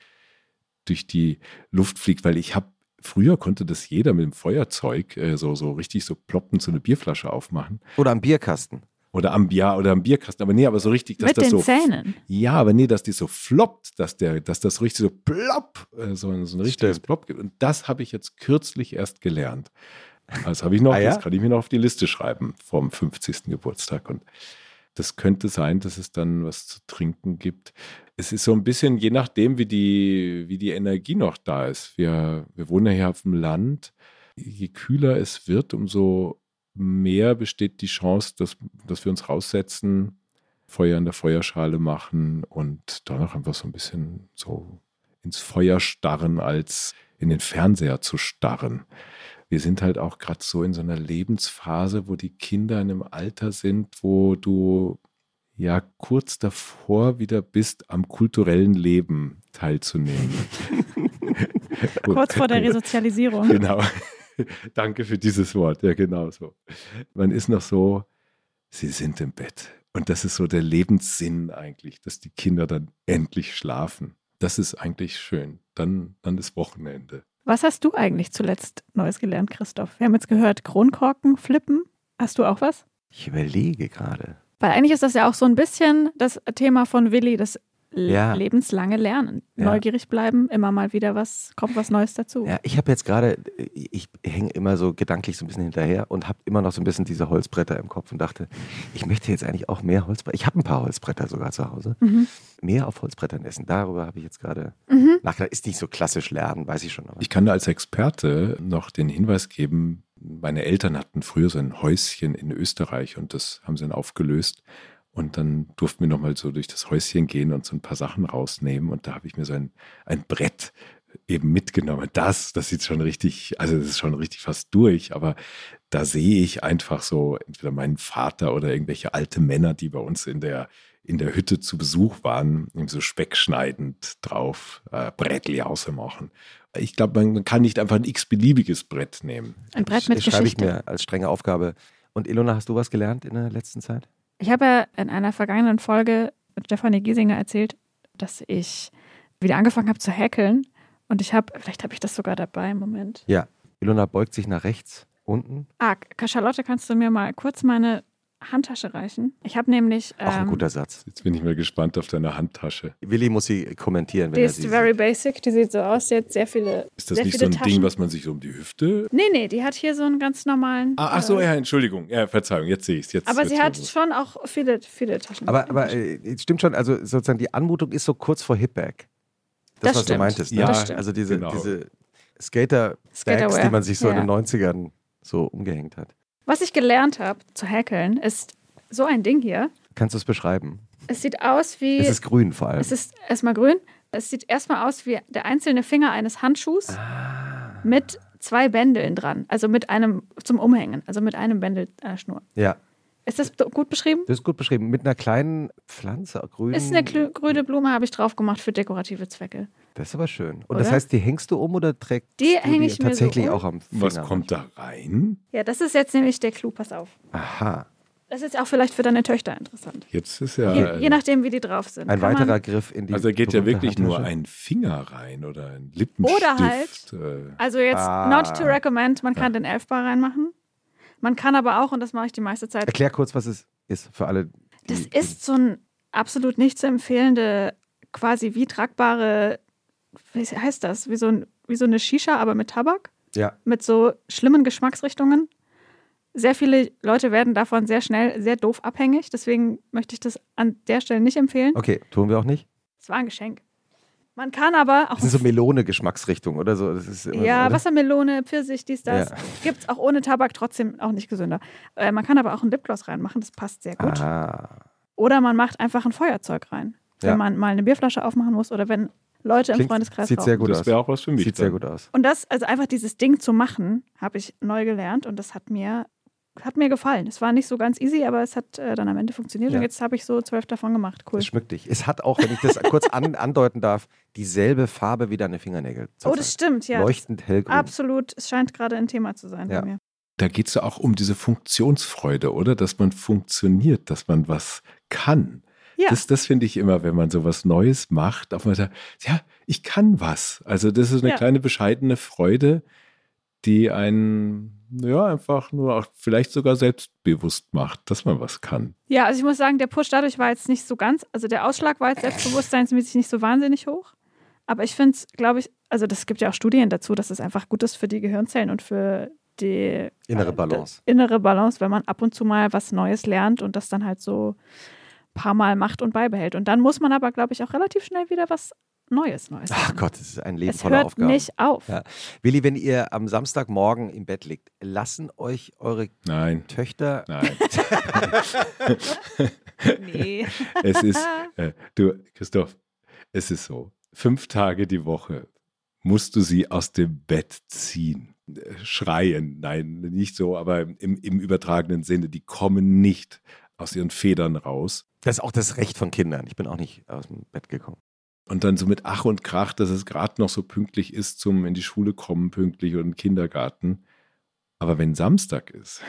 durch die Luft fliegt, weil ich habe Früher konnte das jeder mit dem Feuerzeug äh, so, so richtig so ploppend so eine Bierflasche aufmachen. Oder am Bierkasten. Oder am, ja, oder am Bierkasten. Aber nee, aber so richtig, dass mit das den so. Zähnen. Ja, aber nee, dass die so floppt, dass, der, dass das so richtig so plopp, äh, so, so ein richtiges Stimmt. Plopp gibt. Und das habe ich jetzt kürzlich erst gelernt. Das habe ich noch, ah, ja? das kann ich mir noch auf die Liste schreiben vom 50. Geburtstag. Und das könnte sein, dass es dann was zu trinken gibt. Es ist so ein bisschen, je nachdem, wie die, wie die Energie noch da ist. Wir, wir wohnen ja hier auf dem Land. Je kühler es wird, umso mehr besteht die Chance, dass, dass wir uns raussetzen, Feuer in der Feuerschale machen und danach einfach so ein bisschen so ins Feuer starren, als in den Fernseher zu starren wir sind halt auch gerade so in so einer Lebensphase, wo die Kinder in einem Alter sind, wo du ja kurz davor wieder bist, am kulturellen Leben teilzunehmen. kurz vor der Resozialisierung. Genau. Danke für dieses Wort. Ja, genau so. Man ist noch so, sie sind im Bett. Und das ist so der Lebenssinn eigentlich, dass die Kinder dann endlich schlafen. Das ist eigentlich schön. Dann, dann ist Wochenende. Was hast du eigentlich zuletzt Neues gelernt, Christoph? Wir haben jetzt gehört, Kronkorken flippen. Hast du auch was? Ich überlege gerade. Weil eigentlich ist das ja auch so ein bisschen das Thema von Willi, das ja. lebenslange Lernen. Ja. Neugierig bleiben, immer mal wieder was, kommt was Neues dazu. Ja, ich habe jetzt gerade, ich hänge immer so gedanklich so ein bisschen hinterher und habe immer noch so ein bisschen diese Holzbretter im Kopf und dachte, ich möchte jetzt eigentlich auch mehr Holzbretter. Ich habe ein paar Holzbretter sogar zu Hause. Mhm. Mehr auf Holzbrettern essen. Darüber habe ich jetzt gerade mhm. nachgedacht. Ist nicht so klassisch lernen, weiß ich schon. Aber. Ich kann da als Experte noch den Hinweis geben, meine Eltern hatten früher so ein Häuschen in Österreich und das haben sie dann aufgelöst. Und dann durften wir nochmal so durch das Häuschen gehen und so ein paar Sachen rausnehmen. Und da habe ich mir so ein, ein Brett eben mitgenommen. Das, das sieht schon richtig, also das ist schon richtig fast durch, aber da sehe ich einfach so entweder meinen Vater oder irgendwelche alte Männer, die bei uns in der, in der Hütte zu Besuch waren, eben so speckschneidend drauf äh, Brettli ausmachen. Ich glaube, man kann nicht einfach ein x-beliebiges Brett nehmen. Ein Brett mit das Geschichte. schreibe ich mir als strenge Aufgabe. Und Ilona, hast du was gelernt in der letzten Zeit? Ich habe ja in einer vergangenen Folge mit Stefanie Giesinger erzählt, dass ich wieder angefangen habe zu häkeln. Und ich habe, vielleicht habe ich das sogar dabei im Moment. Ja, Ilona beugt sich nach rechts unten. Ah, Charlotte, kannst du mir mal kurz meine Handtasche reichen. Ich habe nämlich. Auch ein ähm, guter Satz. Jetzt bin ich mal gespannt auf deine Handtasche. Willi muss sie kommentieren, wenn Die er ist sie very sieht. basic. Die sieht so aus. Die hat sehr viele. Ist das sehr nicht viele so ein Taschen. Ding, was man sich so um die Hüfte. Nee, nee, die hat hier so einen ganz normalen. Ah, ach so, äh, ja, Entschuldigung. Ja, Verzeihung, jetzt sehe ich es. Jetzt, Aber jetzt sie hat schon auch viele, viele Taschen. Aber, aber äh, es stimmt schon, also sozusagen die Anmutung ist so kurz vor Hipback. Das Das, was stimmt. du meintest. Ne? Ja, das stimmt. Also diese, genau. diese Skater-Bags, die man sich so Ja. in den 90ern so umgehängt hat. Was ich gelernt habe zu häkeln, ist so ein Ding hier. Kannst du es beschreiben? Es sieht aus wie. Es ist grün vor allem. es ist erstmal grün. Es sieht erstmal aus wie der einzelne Finger eines Handschuhs Ah. mit zwei Bändeln dran. Also mit einem zum Umhängen. Also mit einem Bändel einer Schnur. ja, Ist das gut beschrieben? das ist gut beschrieben. Mit einer kleinen Pflanze, grün. Ist eine grüne Blume, habe ich drauf gemacht für dekorative Zwecke. Das ist aber schön. Und Oder? das heißt, die hängst du um oder trägst Die du hänge ich mir so tatsächlich um. auch am Finger? Was kommt da rein? Ja, das ist jetzt nämlich der Clou. Pass auf. Aha. Das ist auch vielleicht für deine Töchter interessant. Jetzt ist ja. Je, je nachdem, wie die drauf sind. Ein Kann man- weiterer Griff in die also da geht ja wirklich nur ein Finger rein oder ein Lippenstift. Oder halt- Äh, Also jetzt Ah. not to recommend, man kann den Elfbar reinmachen. Man kann aber auch, und das mache ich die meiste Zeit, Erklär kurz, was es ist für alle. Das ist so ein absolut nicht zu empfehlende, quasi wie tragbare, wie heißt das? Wie so, ein, wie so eine Shisha, aber mit Tabak, Ja, mit so schlimmen Geschmacksrichtungen. Sehr viele Leute werden davon sehr schnell sehr doof abhängig. Deswegen möchte ich das an der Stelle nicht empfehlen. okay, tun wir auch nicht. Es war ein Geschenk. Man kann aber auch. Das sind so Melone-Geschmacksrichtungen oder so. Das ist immer Ja, so, oder? Wassermelone, Pfirsich, dies, das. Ja. Gibt es auch ohne Tabak, trotzdem auch nicht gesünder. Äh, man kann aber auch ein Lipgloss reinmachen, das passt sehr gut. Ah, Oder man macht einfach ein Feuerzeug rein. Wenn Ja. man mal eine Bierflasche aufmachen muss oder wenn Leute im Klingt- Freundeskreis sieht rauchen. sehr gut das aus. wäre auch was für mich. Sieht sehr dann. gut aus. Und das, also einfach dieses Ding zu machen, habe ich neu gelernt und das hat mir, hat mir gefallen. Es war nicht so ganz easy, aber es hat äh, dann am Ende funktioniert Ja. und jetzt habe ich so zwölf davon gemacht. Cool. Es schmückt dich. Es hat auch, wenn ich das kurz an, andeuten darf, dieselbe Farbe wie deine Fingernägel. Oh, das stimmt, ja. Leuchtend hellgrün. absolut. Es scheint gerade ein Thema zu sein Ja. bei mir. Da geht es ja auch um diese Funktionsfreude, oder? Dass man funktioniert, dass man was kann. Ja. Das, das finde ich immer, wenn man so was Neues macht, auf einmal sagt, ja, ich kann was. Also das ist eine Ja. kleine bescheidene Freude, die einen, ja, einfach nur auch vielleicht sogar selbstbewusst macht, dass man was kann. Ja, also ich muss sagen, der Push dadurch war jetzt nicht so ganz, also der Ausschlag war jetzt selbstbewusstseinsmäßig nicht so wahnsinnig hoch. Aber ich finde es, glaube ich, also das gibt ja auch Studien dazu, dass es einfach gut ist für die Gehirnzellen und für die Innere äh, Balance. die innere Balance, wenn man ab und zu mal was Neues lernt und das dann halt so ein paar Mal macht und beibehält. Und dann muss man aber, glaube ich, auch relativ schnell wieder was Neues, Neues Ach. Gott, das ist ein Leben es voller hört Aufgaben. nicht auf. Ja. Willi, wenn ihr am Samstagmorgen im Bett liegt, lassen euch eure Nein, Töchter. nein. Nee. es ist, äh, du, Christoph, es ist so, fünf Tage die Woche musst du sie aus dem Bett ziehen. Äh, Schreien, nein, nicht so, aber im, im übertragenen Sinne, die kommen nicht aus ihren Federn raus. Das ist auch das Recht von Kindern. Ich bin auch nicht aus dem Bett gekommen. Und dann so mit Ach und Krach, dass es gerade noch so pünktlich ist zum in die Schule kommen, pünktlich und in den Kindergarten. Aber wenn Samstag ist,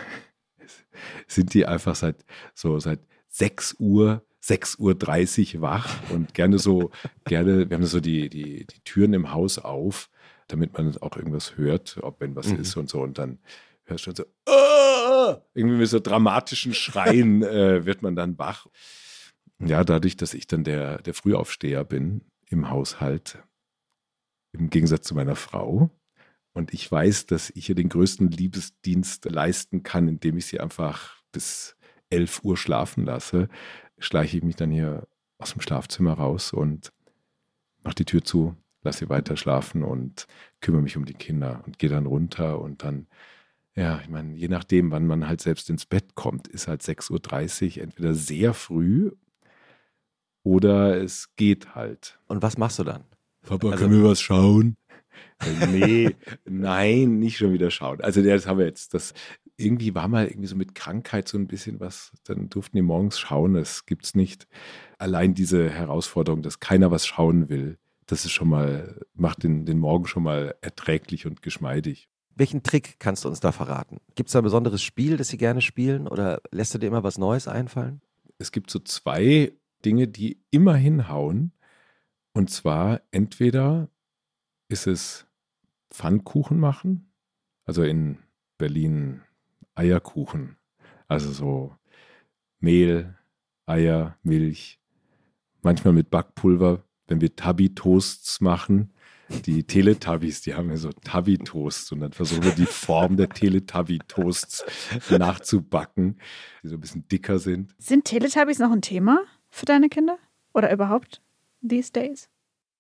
sind die einfach seit so seit 6 Uhr, 6.30 Uhr wach und gerne so, gerne, wir haben so die, die, die Türen im Haus auf, damit man auch irgendwas hört, ob wenn was Mhm. ist und so. Und dann hörst du schon so, "Ah!" irgendwie mit so dramatischen Schreien äh, wird man dann wach. Ja, dadurch, dass ich dann der, der Frühaufsteher bin im Haushalt, im Gegensatz zu meiner Frau. Und ich weiß, dass ich ihr den größten Liebesdienst leisten kann, indem ich sie einfach bis 11 Uhr schlafen lasse, schleiche ich mich dann hier aus dem Schlafzimmer raus und mache die Tür zu, lasse sie weiter schlafen und kümmere mich um die Kinder und gehe dann runter und dann, ja, ich meine, je nachdem, wann man halt selbst ins Bett kommt, ist halt 6.30 Uhr entweder sehr früh oder es geht halt. Und was machst du dann? Papa, Also- können wir was schauen? Nee, nein, nicht schon wieder schauen. Also das haben wir jetzt, das irgendwie war mal irgendwie so mit Krankheit so ein bisschen was, dann durften die morgens schauen, das gibt's nicht. Allein diese Herausforderung, dass keiner was schauen will, das ist schon mal, macht den, den Morgen schon mal erträglich und geschmeidig. Welchen Trick kannst du uns da verraten? Gibt es da ein besonderes Spiel, das sie gerne spielen oder lässt du dir immer was Neues einfallen? Es gibt so zwei Dinge, die immer hinhauen. Und zwar entweder ist es Pfannkuchen machen, also in Berlin Eierkuchen, also so Mehl, Eier, Milch, manchmal mit Backpulver, wenn wir Tabi-Toasts machen. Die Teletubbies, die haben ja so Tabi-Toasts und dann versuchen wir die Form der Teletubby-Toasts nachzubacken, die so ein bisschen dicker sind. Sind Teletubbies noch ein Thema für deine Kinder? Oder überhaupt these days?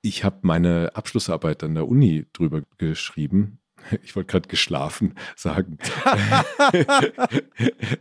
Ich habe meine Abschlussarbeit an der Uni drüber geschrieben. Ich wollte gerade geschlafen sagen.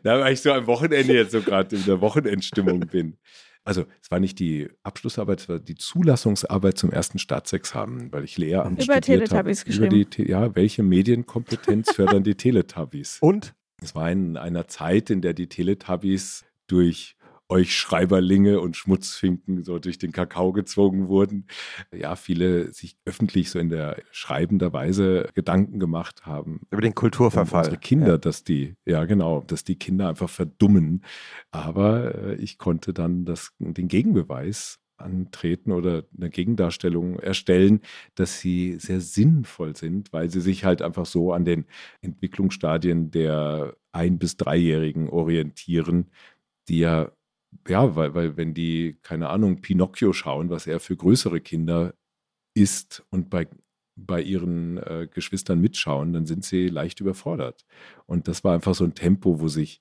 da weil ich so am Wochenende jetzt so gerade in der Wochenendstimmung bin. Also es war nicht die Abschlussarbeit, es war die Zulassungsarbeit zum ersten Staatsexamen, weil ich Lehramt Über Teletubbies habe. geschrieben. Über die, ja, welche Medienkompetenz fördern die Teletubbies? Und? Es war in einer Zeit, in der die Teletubbies durch euch Schreiberlinge und Schmutzfinken so durch den Kakao gezwungen wurden. Ja, viele sich öffentlich so in der schreibender Weise Gedanken gemacht haben. Über den Kulturverfall. unsere Kinder, Ja. dass die, ja genau, dass die Kinder einfach verdummen. Aber äh, ich konnte dann das, den Gegenbeweis antreten oder eine Gegendarstellung erstellen, dass sie sehr sinnvoll sind, weil sie sich halt einfach so an den Entwicklungsstadien der ein- bis dreijährigen orientieren, die ja, ja, weil, weil wenn die, keine Ahnung, Pinocchio schauen, was er für größere Kinder ist und bei, bei ihren äh, Geschwistern mitschauen, dann sind sie leicht überfordert. Und das war einfach so ein Tempo, wo sich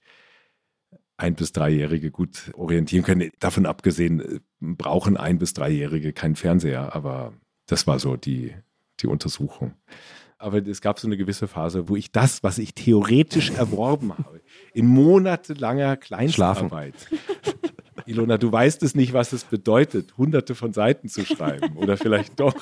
ein- bis dreijährige gut orientieren können. Davon abgesehen, äh, brauchen ein- bis dreijährige keinen Fernseher, aber das war so die, die Untersuchung. Aber es gab so eine gewisse Phase, wo ich das, was ich theoretisch erworben habe, in monatelanger Kleinstarbeit. Ilona, du weißt es nicht, was es bedeutet, hunderte von Seiten zu schreiben. Oder vielleicht doch.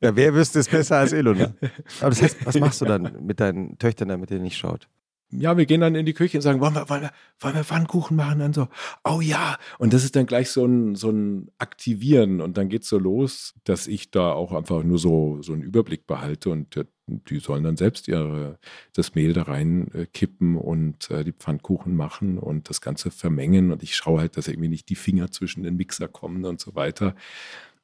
Ja, wer wüsste es besser als Ilona? Aber das heißt, was machst du dann mit deinen Töchtern, damit ihr nicht schaut? ja, wir gehen dann in die Küche und sagen, wollen wir, wollen wir, wollen wir Pfannkuchen machen? Dann so, oh ja. Und das ist dann gleich so ein, so ein Aktivieren. Und dann geht's so los, dass ich da auch einfach nur so, so einen Überblick behalte und äh, die sollen dann selbst ihre, das Mehl da rein äh, kippen und äh, die Pfannkuchen machen und das Ganze vermengen. Und ich schaue halt, dass irgendwie nicht die Finger zwischen den Mixer kommen und so weiter.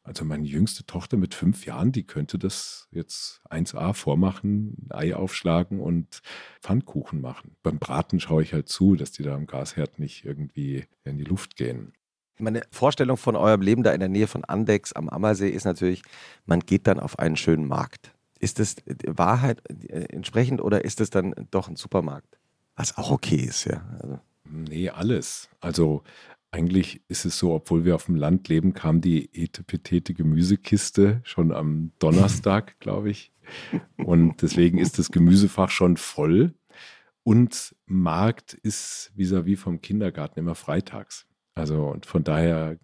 Also meine jüngste Tochter mit fünf Jahren, die könnte das jetzt 1a vormachen, ein Ei aufschlagen und Pfannkuchen machen. Beim Braten schaue ich halt zu, dass die da am Gasherd nicht irgendwie in die Luft gehen. Meine Vorstellung von eurem Leben da in der Nähe von Andex am Ammersee ist natürlich, man geht dann auf einen schönen Markt. Ist das Wahrheit äh, entsprechend oder ist es dann doch ein Supermarkt? Was auch okay ist, ja. Also, Nee, alles. Also eigentlich ist es so, obwohl wir auf dem Land leben, kam die etepetete Gemüsekiste schon am Donnerstag, glaube ich. Und deswegen ist das Gemüsefach schon voll. Und Markt ist vis-à-vis vom Kindergarten immer freitags. Also und von daher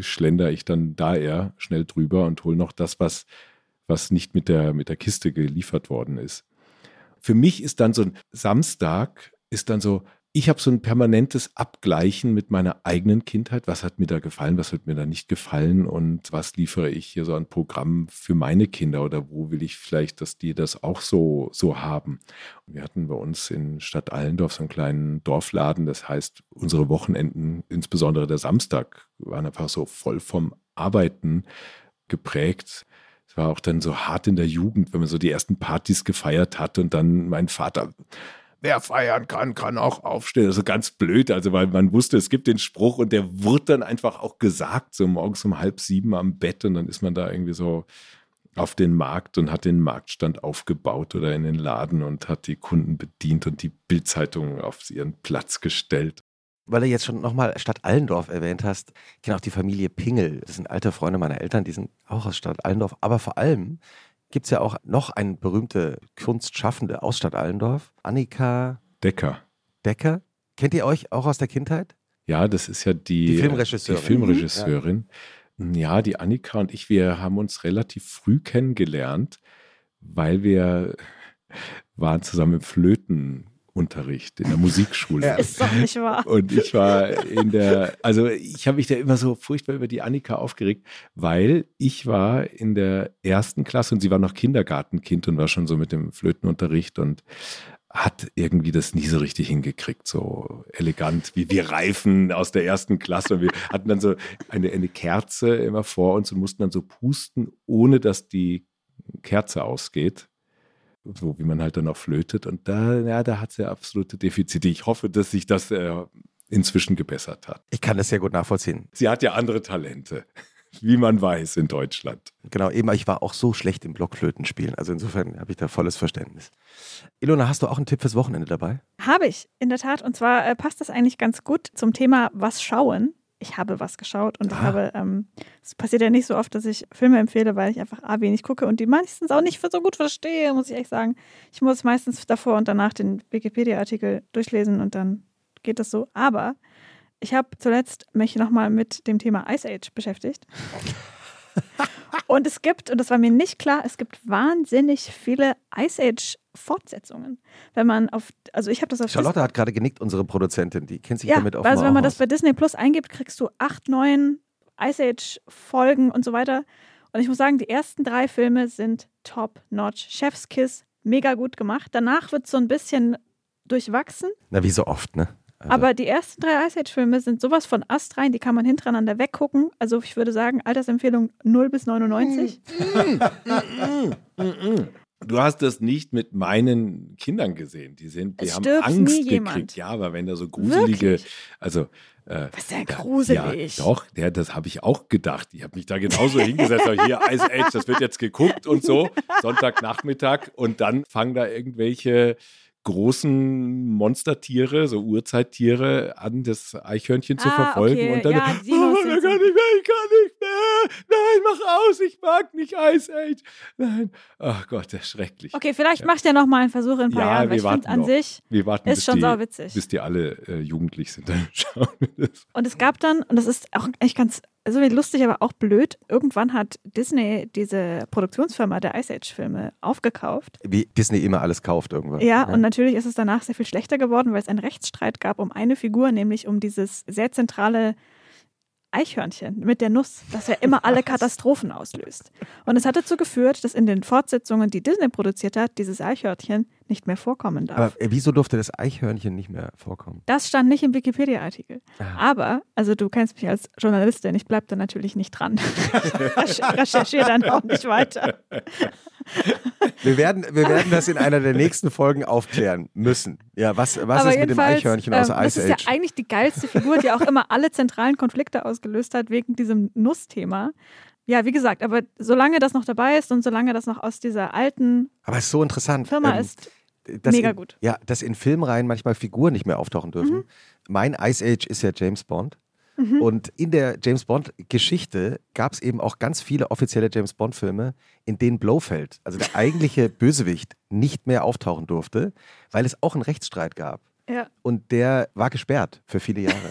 schlender ich dann da eher schnell drüber und hole noch das, was, was nicht mit der, mit der Kiste geliefert worden ist. Für mich ist dann so ein Samstag, ist dann so, ich habe so ein permanentes Abgleichen mit meiner eigenen Kindheit. Was hat mir da gefallen, was hat mir da nicht gefallen und was liefere ich hier so an Programm für meine Kinder oder wo will ich vielleicht, dass die das auch so, so haben. Wir hatten bei uns in Stadt Allendorf so einen kleinen Dorfladen. Das heißt, unsere Wochenenden, insbesondere der Samstag, waren einfach so voll vom Arbeiten geprägt. Es war auch dann so hart in der Jugend, wenn man so die ersten Partys gefeiert hat und dann mein Vater wer feiern kann, kann auch aufstehen. Also ganz blöd, also weil man wusste, es gibt den Spruch und der wurde dann einfach auch gesagt, so morgens um halb sieben am Bett und dann ist man da irgendwie so auf den Markt und hat den Marktstand aufgebaut oder in den Laden und hat die Kunden bedient und die Bildzeitung auf ihren Platz gestellt. Weil du jetzt schon nochmal Stadt Allendorf erwähnt hast, ich kenne auch die Familie Pingel. Das sind alte Freunde meiner Eltern, die sind auch aus Stadt Allendorf. Aber vor allem gibt es ja auch noch eine berühmte Kunstschaffende aus Stadt Allendorf, Annika Decker. Decker. Kennt ihr euch auch aus der Kindheit? Ja, das ist ja die, Die Filmregisseurin. Die Filmregisseurin. Ja, die Annika und ich, wir haben uns relativ früh kennengelernt, weil wir waren zusammen im Flötenunterricht in der Musikschule. Ja. Ist doch nicht wahr. Und ich war in der, also ich habe mich da immer so furchtbar über die Annika aufgeregt, weil ich war in der ersten Klasse und sie war noch Kindergartenkind und war schon so mit dem Flötenunterricht und hat irgendwie das nie so richtig hingekriegt, so elegant wie wir Reifen aus der ersten Klasse. Und wir hatten dann so eine, eine Kerze immer vor uns und mussten dann so pusten, ohne dass die Kerze ausgeht so wie man halt dann auch flötet. Und da, ja, da hat sie absolute Defizite. Ich hoffe, dass sich das äh, inzwischen gebessert hat. Ich kann das sehr gut nachvollziehen. Sie hat ja andere Talente, wie man weiß in Deutschland. Genau, eben, ich war auch so schlecht im Blockflötenspielen. Also insofern habe ich da volles Verständnis. Ilona, hast du auch einen Tipp fürs Wochenende dabei? Habe ich, in der Tat. Und zwar äh, passt das eigentlich ganz gut zum Thema Was schauen. Ich habe was geschaut und ich Ah. habe, ähm, es passiert ja nicht so oft, dass ich Filme empfehle, weil ich einfach A, wenig gucke und die meistens auch nicht so gut verstehe, muss ich echt sagen. Ich muss meistens davor und danach den Wikipedia-Artikel durchlesen und dann geht das so. Aber ich habe zuletzt mich nochmal mit dem Thema Ice Age beschäftigt. Und es gibt, und das war mir nicht klar, es gibt wahnsinnig viele Ice Age Fortsetzungen. Wenn man auf, also ich habe das auf Charlotte hat gerade genickt, unsere Produzentin. Die kennt sich ja, damit auf also wenn man das bei Disney Plus eingibt, kriegst du acht, neun Ice Age Folgen und so weiter. Und ich muss sagen, die ersten drei Filme sind top notch. Chef's Kiss, mega gut gemacht. Danach wird es so ein bisschen durchwachsen. Na, wie so oft, ne? Also, Aber die ersten drei Ice Age Filme sind sowas von astrein, die kann man hintereinander weggucken. Also ich würde sagen, Altersempfehlung 0 bis 99. Du hast das nicht mit meinen Kindern gesehen. Die sind, die Es haben Angst nie jemand. gekriegt. Ja, aber wenn da so gruselige, Wirklich? also äh, Was ist denn gruselig? Ja, doch, ja, das habe ich auch gedacht. Ich habe mich da genauso hingesetzt. Hier, Ice Age, das wird jetzt geguckt und so. Sonntagnachmittag. Und dann fangen da irgendwelche großen Monstertiere, so Urzeittiere, an, das Eichhörnchen zu Ah, verfolgen. okay. Und dann, Ja, oh, Dinos ich kann nicht mehr, ich kann nicht mehr. Nein, mach aus, ich mag nicht Ice Age. Nein. Ach Gott, das ist schrecklich. Okay, vielleicht macht ihr noch mal einen Versuch in ein paar Ja, Jahren, wir ich warten an sich Wir warten, ist schon die, sauwitzig. bis die alle äh, jugendlich sind. Dann schauen wir das. Und es gab dann, und das ist auch echt ganz, also lustig, aber auch blöd, irgendwann hat Disney diese Produktionsfirma der Ice Age-Filme aufgekauft. wie Disney immer alles kauft irgendwann. Ja, und natürlich ist es danach sehr viel schlechter geworden, weil es einen Rechtsstreit gab um eine Figur, nämlich um dieses sehr zentrale Eichhörnchen mit der Nuss, das ja immer alle Katastrophen auslöst. Und es hat dazu geführt, dass in den Fortsetzungen, die Disney produziert hat, dieses Eichhörnchen nicht mehr vorkommen darf. Aber äh, wieso durfte das Eichhörnchen nicht mehr vorkommen? Das stand nicht im Wikipedia-Artikel. Aber, also du kennst mich als Journalistin, ich bleibe da natürlich nicht dran. Recher- Recherchiere dann auch nicht weiter. Wir werden, wir werden das in einer der nächsten Folgen aufklären müssen. Ja, was, was ist mit dem Eichhörnchen aus ähm, Das Ice ist ja Age? eigentlich die geilste Figur, die auch immer alle zentralen Konflikte ausgelöst hat wegen diesem Nussthema. Ja, wie gesagt, aber solange das noch dabei ist und solange das noch aus dieser alten Aber ist so interessant. Firma ähm, ist, dass mega in, gut. Ja, dass in Filmreihen manchmal Figuren nicht mehr auftauchen dürfen. Mhm. Mein Ice Age ist ja James Bond. Und in der James Bond-Geschichte gab es eben auch ganz viele offizielle James Bond-Filme, in denen Blofeld, also der eigentliche Bösewicht, nicht mehr auftauchen durfte, weil es auch einen Rechtsstreit gab. ja. Und der war gesperrt für viele Jahre.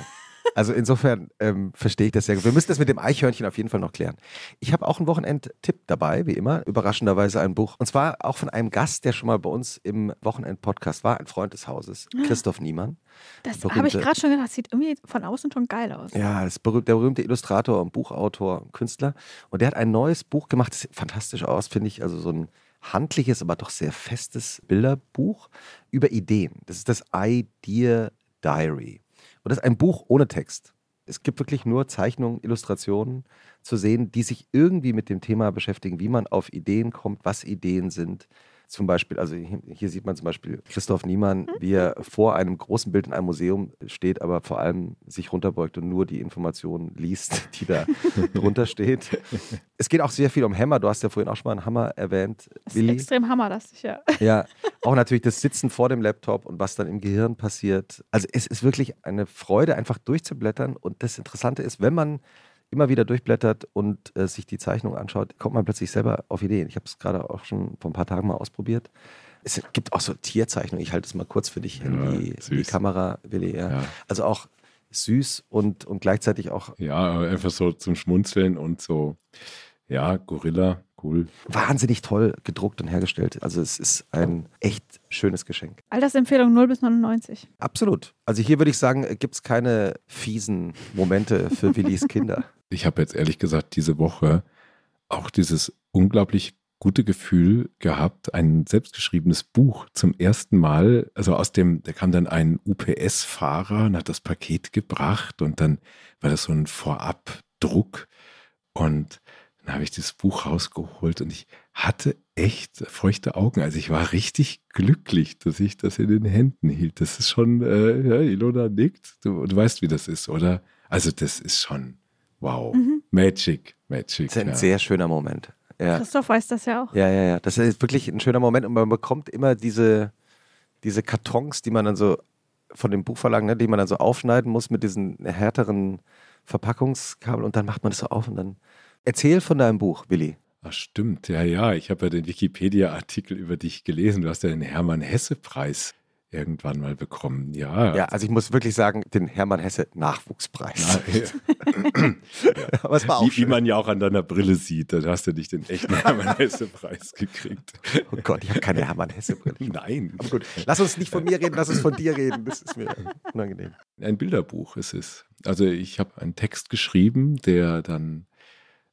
Also insofern ähm, verstehe ich das sehr gut. Wir müssen das mit dem Eichhörnchen auf jeden Fall noch klären. Ich habe auch einen Wochenendtipp dabei, wie immer. Überraschenderweise ein Buch. Und zwar auch von einem Gast, der schon mal bei uns im Wochenend-Podcast war, ein Freund des Hauses, Christoph Niemann. Das Berühmte- habe ich gerade schon gedacht, sieht irgendwie von außen schon geil aus. Ja, das berühmt, der berühmte Illustrator und Buchautor und Künstler. Und der hat ein neues Buch gemacht, das sieht fantastisch aus, finde ich. Also so ein handliches, aber doch sehr festes Bilderbuch über Ideen. Das ist das Idea Diary. Und das ist ein Buch ohne Text. Es gibt wirklich nur Zeichnungen, Illustrationen zu sehen, die sich irgendwie mit dem Thema beschäftigen, wie man auf Ideen kommt, was Ideen sind. Zum Beispiel, also hier, sieht man zum Beispiel Christoph Niemann, wie er vor einem großen Bild in einem Museum steht, aber vor allem sich runterbeugt und nur die Informationen liest, die da drunter steht. Es geht auch sehr viel um Hammer. Du hast ja vorhin auch schon mal einen Hammer erwähnt, Das ist Willi. extrem hammerlastig, ja. Ja, auch natürlich das Sitzen vor dem Laptop und was dann im Gehirn passiert. Also es ist wirklich eine Freude, einfach durchzublättern. Und das Interessante ist, wenn man immer wieder durchblättert und äh, sich die Zeichnung anschaut, kommt man plötzlich selber auf Ideen. Ich habe es gerade auch schon vor ein paar Tagen mal ausprobiert. Es gibt auch so Tierzeichnungen. Ich halte es mal kurz für dich in, Ja, die, die. Kamera, Willi. Ja. Ja. Also auch süß und, und gleichzeitig auch Ja, einfach so zum Schmunzeln und so, ja, Gorilla, cool. wahnsinnig toll gedruckt und hergestellt. Also es ist ein echt schönes Geschenk. Altersempfehlung 0 bis 99. Absolut. Also hier würde ich sagen, gibt es keine fiesen Momente für Willis Kinder. Ich habe jetzt ehrlich gesagt diese Woche auch dieses unglaublich gute Gefühl gehabt, ein selbstgeschriebenes Buch zum ersten Mal, also aus dem, da kam dann ein UPS-Fahrer und hat das Paket gebracht und dann war das so ein Vorabdruck und dann habe ich das Buch rausgeholt und ich hatte echt feuchte Augen. Also ich war richtig glücklich, dass ich das in den Händen hielt. Das ist schon, äh, ja, Ilona nickt. Du, du weißt, wie das ist, oder? Also das ist schon, wow, mhm. Magic, Magic. Das ist ein ja. sehr schöner Moment. Ja. Christoph weiß das ja auch. Ja, ja, ja. Das ist wirklich ein schöner Moment und man bekommt immer diese, diese Kartons, die man dann so von dem Buchverlag, ne, die man dann so aufschneiden muss mit diesen härteren Verpackungskabel und dann macht man das so auf und dann erzähl von deinem Buch, Willi. Ach stimmt, ja, ja. Ich habe ja den Wikipedia-Artikel über dich gelesen. Du hast ja den Hermann-Hesse-Preis irgendwann mal bekommen. Ja. Ja, also ich muss wirklich sagen, den Hermann Hesse Nachwuchspreis. Na, ja. Aber es war auch wie, wie, man ja auch an deiner Brille sieht, da hast du nicht den echten Hermann Hesse Preis gekriegt. Oh Gott, ich habe keine Hermann Hesse Brille. Nein. Aber gut, lass uns nicht von mir reden, lass uns von dir reden. Das ist mir unangenehm. Ein Bilderbuch ist es. Also ich habe einen Text geschrieben, der dann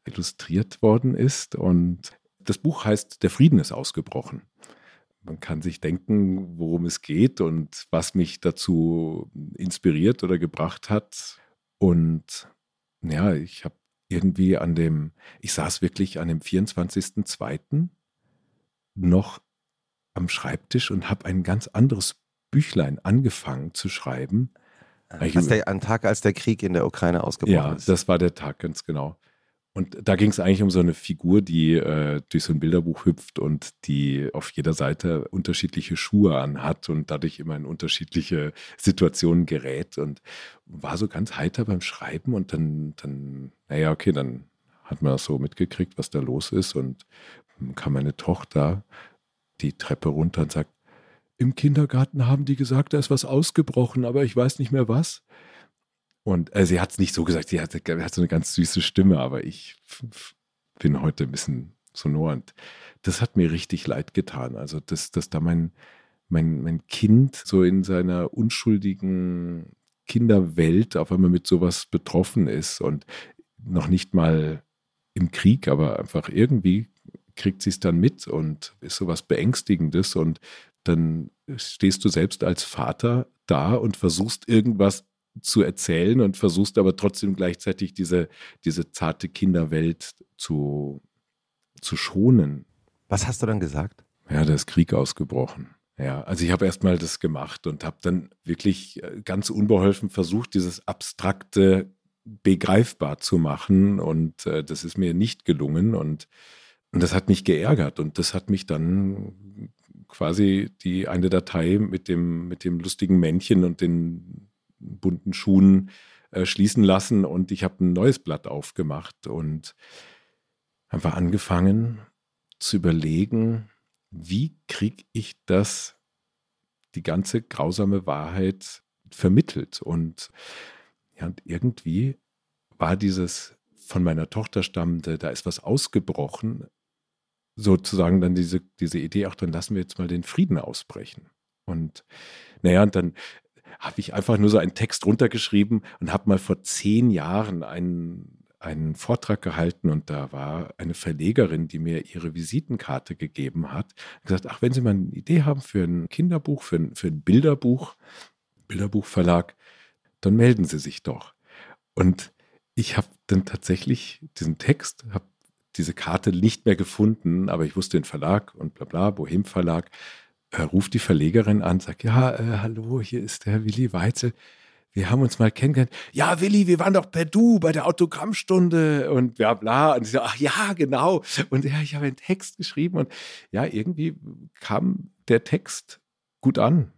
illustriert worden ist und das Buch heißt Der Frieden ist ausgebrochen man kann sich denken, worum es geht und was mich dazu inspiriert oder gebracht hat. Und ja, ich habe irgendwie an dem, ich saß wirklich an dem 24.02. noch am Schreibtisch und habe ein ganz anderes Büchlein angefangen zu schreiben. Als der, ein Tag, als der Krieg in der Ukraine ausgebrochen ja, ist. Ja, das war der Tag, ganz genau. Und da ging es eigentlich um so eine Figur, die äh, durch so ein Bilderbuch hüpft und die auf jeder Seite unterschiedliche Schuhe anhat und dadurch immer in unterschiedliche Situationen gerät und war so ganz heiter beim Schreiben und dann, dann, naja, okay, dann hat man so mitgekriegt, was da los ist und kam meine Tochter die Treppe runter und sagt, im Kindergarten haben die gesagt, da ist was ausgebrochen, aber ich weiß nicht mehr was. Und äh, sie hat es nicht so gesagt, sie hat, hat, so eine ganz süße Stimme, aber ich bin heute ein bisschen sonor und das hat mir richtig leid getan. Also, dass, dass da mein, mein, mein Kind so in seiner unschuldigen Kinderwelt auf einmal mit sowas betroffen ist und noch nicht mal im Krieg, aber einfach irgendwie kriegt sie es dann mit und ist sowas Beängstigendes und dann stehst du selbst als Vater da und versuchst irgendwas zu erzählen und versuchst aber trotzdem gleichzeitig diese, diese zarte Kinderwelt zu, zu schonen. Was hast du dann gesagt? Ja, da ist Krieg ausgebrochen. Ja, also ich habe erstmal das gemacht und habe dann wirklich äh, ganz unbeholfen versucht, dieses Abstrakte begreifbar zu machen und äh, das ist mir nicht gelungen und, und das hat mich geärgert und das hat mich dann quasi die eine Datei mit dem, mit dem lustigen Männchen und den bunten Schuhen äh, schließen lassen und ich habe ein neues Blatt aufgemacht und einfach angefangen zu überlegen, wie kriege ich das, die ganze grausame Wahrheit vermittelt. Und, ja, und irgendwie war dieses von meiner Tochter stammende, da ist was ausgebrochen, sozusagen dann diese, diese Idee, ach, dann lassen wir jetzt mal den Frieden ausbrechen. Und naja, und dann habe ich einfach nur so einen Text runtergeschrieben und habe mal vor zehn Jahren einen, einen Vortrag gehalten und da war eine Verlegerin, die mir ihre Visitenkarte gegeben hat, gesagt, ach, wenn Sie mal eine Idee haben für ein Kinderbuch, für ein, für ein Bilderbuch, Bilderbuchverlag, dann melden Sie sich doch. Und ich habe dann tatsächlich diesen Text, habe diese Karte nicht mehr gefunden, aber ich wusste den Verlag und bla bla, Bohem Verlag, äh, ruft die Verlegerin an, sagt, ja, äh, hallo, hier ist der Willi Weitzel. Wir haben uns mal kennengelernt. Ja, Willi, wir waren doch per Du bei der Autogrammstunde und bla bla. Und ich so, ach ja, genau. Und ja, ich habe einen Text geschrieben und ja, irgendwie kam der Text gut an.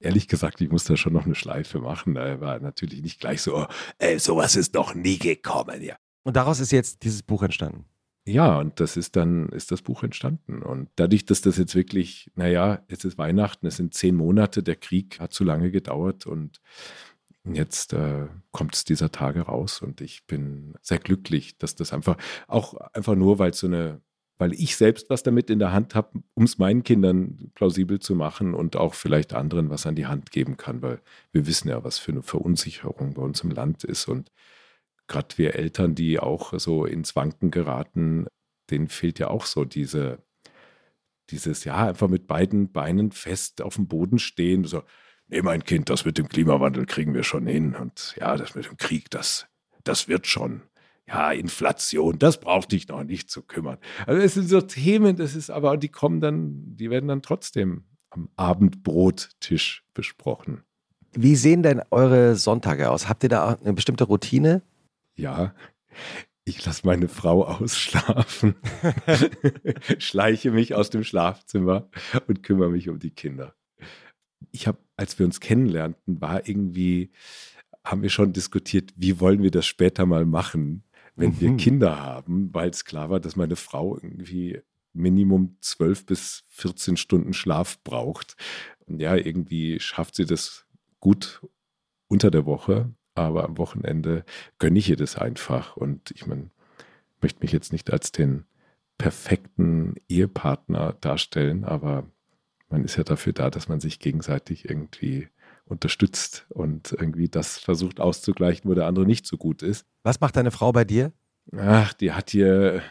Ehrlich gesagt, ich musste schon noch eine Schleife machen. Da war natürlich nicht gleich so, ey, sowas ist noch nie gekommen. Ja. Und daraus ist jetzt dieses Buch entstanden ja, und das ist dann, ist das Buch entstanden. Und dadurch, dass das jetzt wirklich, naja, jetzt ist Weihnachten, es sind zehn Monate, der Krieg hat zu lange gedauert und jetzt äh, kommt es dieser Tage raus und ich bin sehr glücklich, dass das einfach, auch einfach nur, weil so eine, weil ich selbst was damit in der Hand habe, um es meinen Kindern plausibel zu machen und auch vielleicht anderen was an die Hand geben kann, weil wir wissen ja, was für eine Verunsicherung bei uns im Land ist und gerade wir Eltern, die auch so ins Wanken geraten, denen fehlt ja auch so diese, dieses, ja, einfach mit beiden Beinen fest auf dem Boden stehen. So, nee, mein Kind, das mit dem Klimawandel kriegen wir schon hin. Und ja, das mit dem Krieg, das, das wird schon. ja, Inflation, das braucht dich noch nicht zu kümmern. Also es sind so Themen, das ist aber, die kommen dann, die werden dann trotzdem am Abendbrottisch besprochen. Wie sehen denn eure Sonntage aus? Habt ihr da eine bestimmte Routine? Ja, ich lasse meine Frau ausschlafen, schleiche mich aus dem Schlafzimmer und kümmere mich um die Kinder. Ich habe, als wir uns kennenlernten, war irgendwie, haben wir schon diskutiert, wie wollen wir das später mal machen, wenn mhm. wir Kinder haben, weil es klar war, dass meine Frau irgendwie Minimum 12 bis 14 Stunden Schlaf braucht. Und ja, irgendwie schafft sie das gut unter der Woche, aber am Wochenende gönne ich ihr das einfach. Und ich meine, möchte mich jetzt nicht als den perfekten Ehepartner darstellen, aber man ist ja dafür da, dass man sich gegenseitig irgendwie unterstützt und irgendwie das versucht auszugleichen, wo der andere nicht so gut ist. Was macht deine Frau bei dir? Ach, die hat hier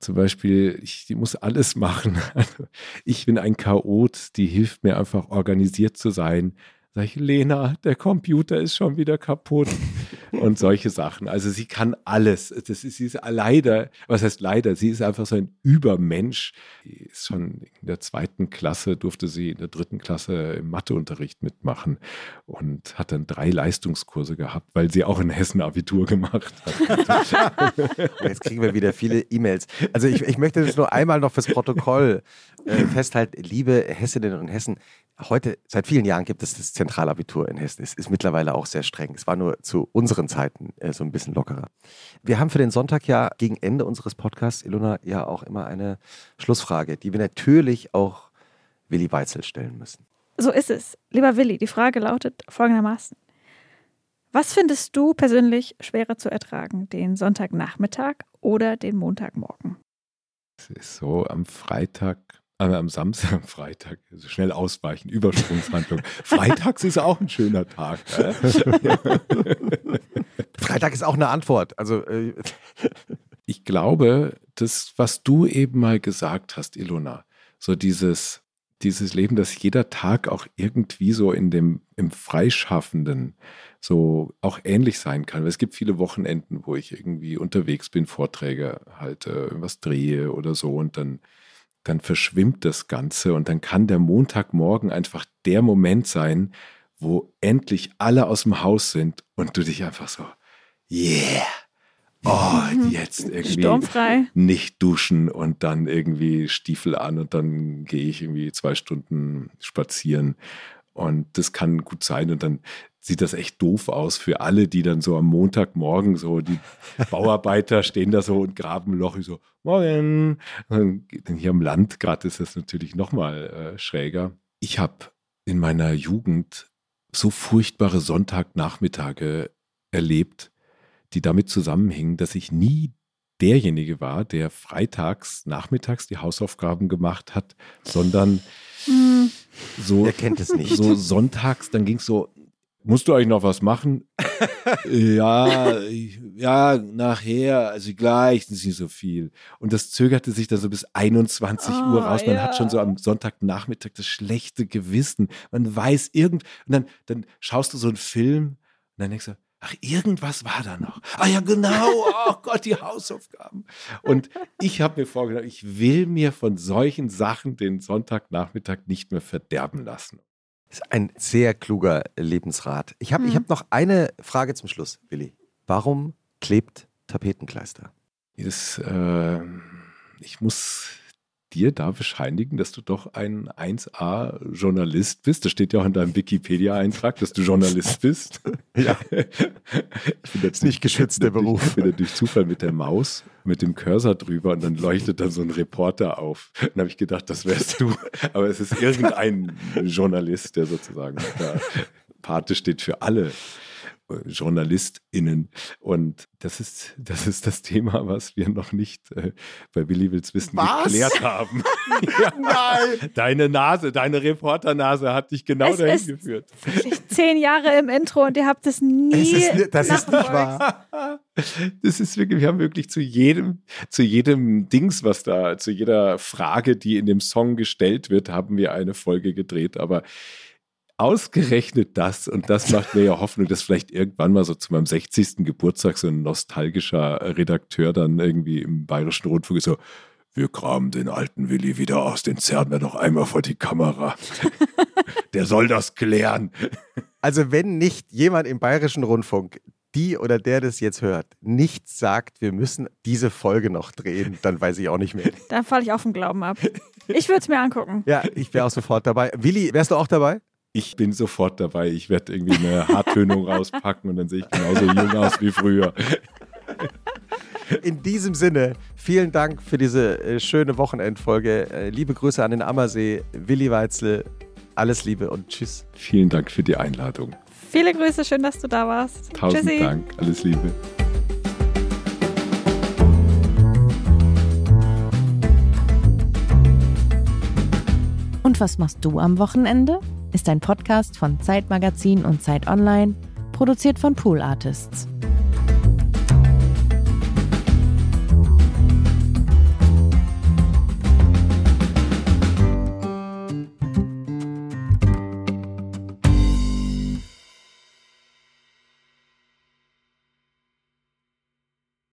zum Beispiel, ich, die muss alles machen. ich bin ein Chaot, die hilft mir einfach organisiert zu sein, Sag ich, Lena, der Computer ist schon wieder kaputt. und solche Sachen. Also sie kann alles. Das ist, sie ist leider, was heißt leider, sie ist einfach so ein Übermensch. Sie ist schon in der zweiten Klasse, durfte sie in der dritten Klasse im Matheunterricht mitmachen und hat dann drei Leistungskurse gehabt, weil sie auch in Hessen Abitur gemacht hat. Jetzt kriegen wir wieder viele E-Mails. Also ich, ich möchte das nur einmal noch fürs Protokoll äh, festhalten. Liebe Hessinnen und Hessen, heute, seit vielen Jahren gibt es das Zentralabitur in Hessen. Es ist mittlerweile auch sehr streng. Es war nur zu unseren Zeiten äh, so ein bisschen lockerer. Wir haben für den Sonntag ja gegen Ende unseres Podcasts, Ilona, ja auch immer eine Schlussfrage, die wir natürlich auch Willi Weitzel stellen müssen. So ist es. Lieber Willi, die Frage lautet folgendermaßen. Was findest du persönlich schwerer zu ertragen, den Sonntagnachmittag oder den Montagmorgen? Es ist so, am Freitag aber am Samstag, am Freitag, also schnell ausweichen, Übersprungshandlung. Freitags ist auch ein schöner Tag. Freitag ist auch eine Antwort. Also äh ich glaube, das, was du eben mal gesagt hast, Ilona, so dieses, dieses Leben, dass jeder Tag auch irgendwie so in dem, im Freischaffenden so auch ähnlich sein kann. Es gibt viele Wochenenden, wo ich irgendwie unterwegs bin, Vorträge halte, was drehe oder so und dann dann verschwimmt das Ganze und dann kann der Montagmorgen einfach der Moment sein, wo endlich alle aus dem Haus sind und du dich einfach so, yeah, oh, jetzt irgendwie Sturmfrei. nicht duschen und dann irgendwie Stiefel an und dann gehe ich irgendwie zwei Stunden spazieren und das kann gut sein und dann sieht das echt doof aus für alle, die dann so am Montagmorgen so, die Bauarbeiter stehen da so und graben ein Loch, ich so, morgen. Und hier im Land gerade ist das natürlich nochmal äh, schräger. Ich habe in meiner Jugend so furchtbare Sonntagnachmittage erlebt, die damit zusammenhingen, dass ich nie derjenige war, der freitags nachmittags die Hausaufgaben gemacht hat, sondern hm. so, er kennt es nicht. so sonntags, dann ging es so, Musst du eigentlich noch was machen? ja, ja, nachher, also gleich, das ist nicht so viel. Und das zögerte sich dann so bis 21 oh, Uhr raus. Man ja. hat schon so am Sonntagnachmittag das schlechte Gewissen. Man weiß irgend, und dann, dann schaust du so einen Film und dann denkst du, ach, irgendwas war da noch. Ah ja, genau, oh Gott, die Hausaufgaben. Und ich habe mir vorgenommen, ich will mir von solchen Sachen den Sonntagnachmittag nicht mehr verderben lassen. Ist ein sehr kluger Lebensrat. Ich habe mhm. hab noch eine Frage zum Schluss, Willi. Warum klebt Tapetenkleister? Das, äh, ich muss dir da bescheinigen, dass du doch ein 1A-Journalist bist. Das steht ja auch in deinem Wikipedia-Eintrag, dass du Journalist bist. ja. Ich bin jetzt nicht geschützt, der Beruf. Ich bin durch Zufall mit der Maus, mit dem Cursor drüber und dann leuchtet da so ein Reporter auf. Dann habe ich gedacht, das wärst du. Aber es ist irgendein Journalist, der sozusagen da Pate steht für alle. JournalistInnen. Und das ist, das ist das Thema, was wir noch nicht äh, bei Willi Wills Wissen was? geklärt haben. ja. Nein! Deine Nase, deine Reporternase hat dich genau es dahin geführt. Zehn Jahre im Intro und ihr habt es nie. Es ist, das ist nicht wahr. Das ist wirklich, wir haben wirklich zu jedem, zu jedem Dings, was da, zu jeder Frage, die in dem Song gestellt wird, haben wir eine Folge gedreht. Aber ausgerechnet das, und das macht mir ja Hoffnung, dass vielleicht irgendwann mal so zu meinem 60. Geburtstag so ein nostalgischer Redakteur dann irgendwie im Bayerischen Rundfunk ist so, wir kramen den alten Willi wieder aus, den zerren wir noch einmal vor die Kamera. Der soll das klären. Also wenn nicht jemand im Bayerischen Rundfunk die oder der das jetzt hört, nicht sagt, wir müssen diese Folge noch drehen, dann weiß ich auch nicht mehr. Dann falle ich auf den Glauben ab. Ich würde es mir angucken. Ja, ich wäre auch sofort dabei. Willi, wärst du auch dabei? Ich bin sofort dabei. Ich werde irgendwie eine Haartönung rauspacken und dann sehe ich genauso jung aus wie früher. In diesem Sinne, vielen Dank für diese äh, schöne Wochenendfolge. Äh, liebe Grüße an den Ammersee, Willi Weizle. Alles Liebe und tschüss. Vielen Dank für die Einladung. Viele Grüße, schön, dass du da warst. Tausend Tschüssi. Dank. Alles Liebe. Und was machst du am Wochenende? Ist ein Podcast von Zeitmagazin und Zeit Online, produziert von Pool Artists.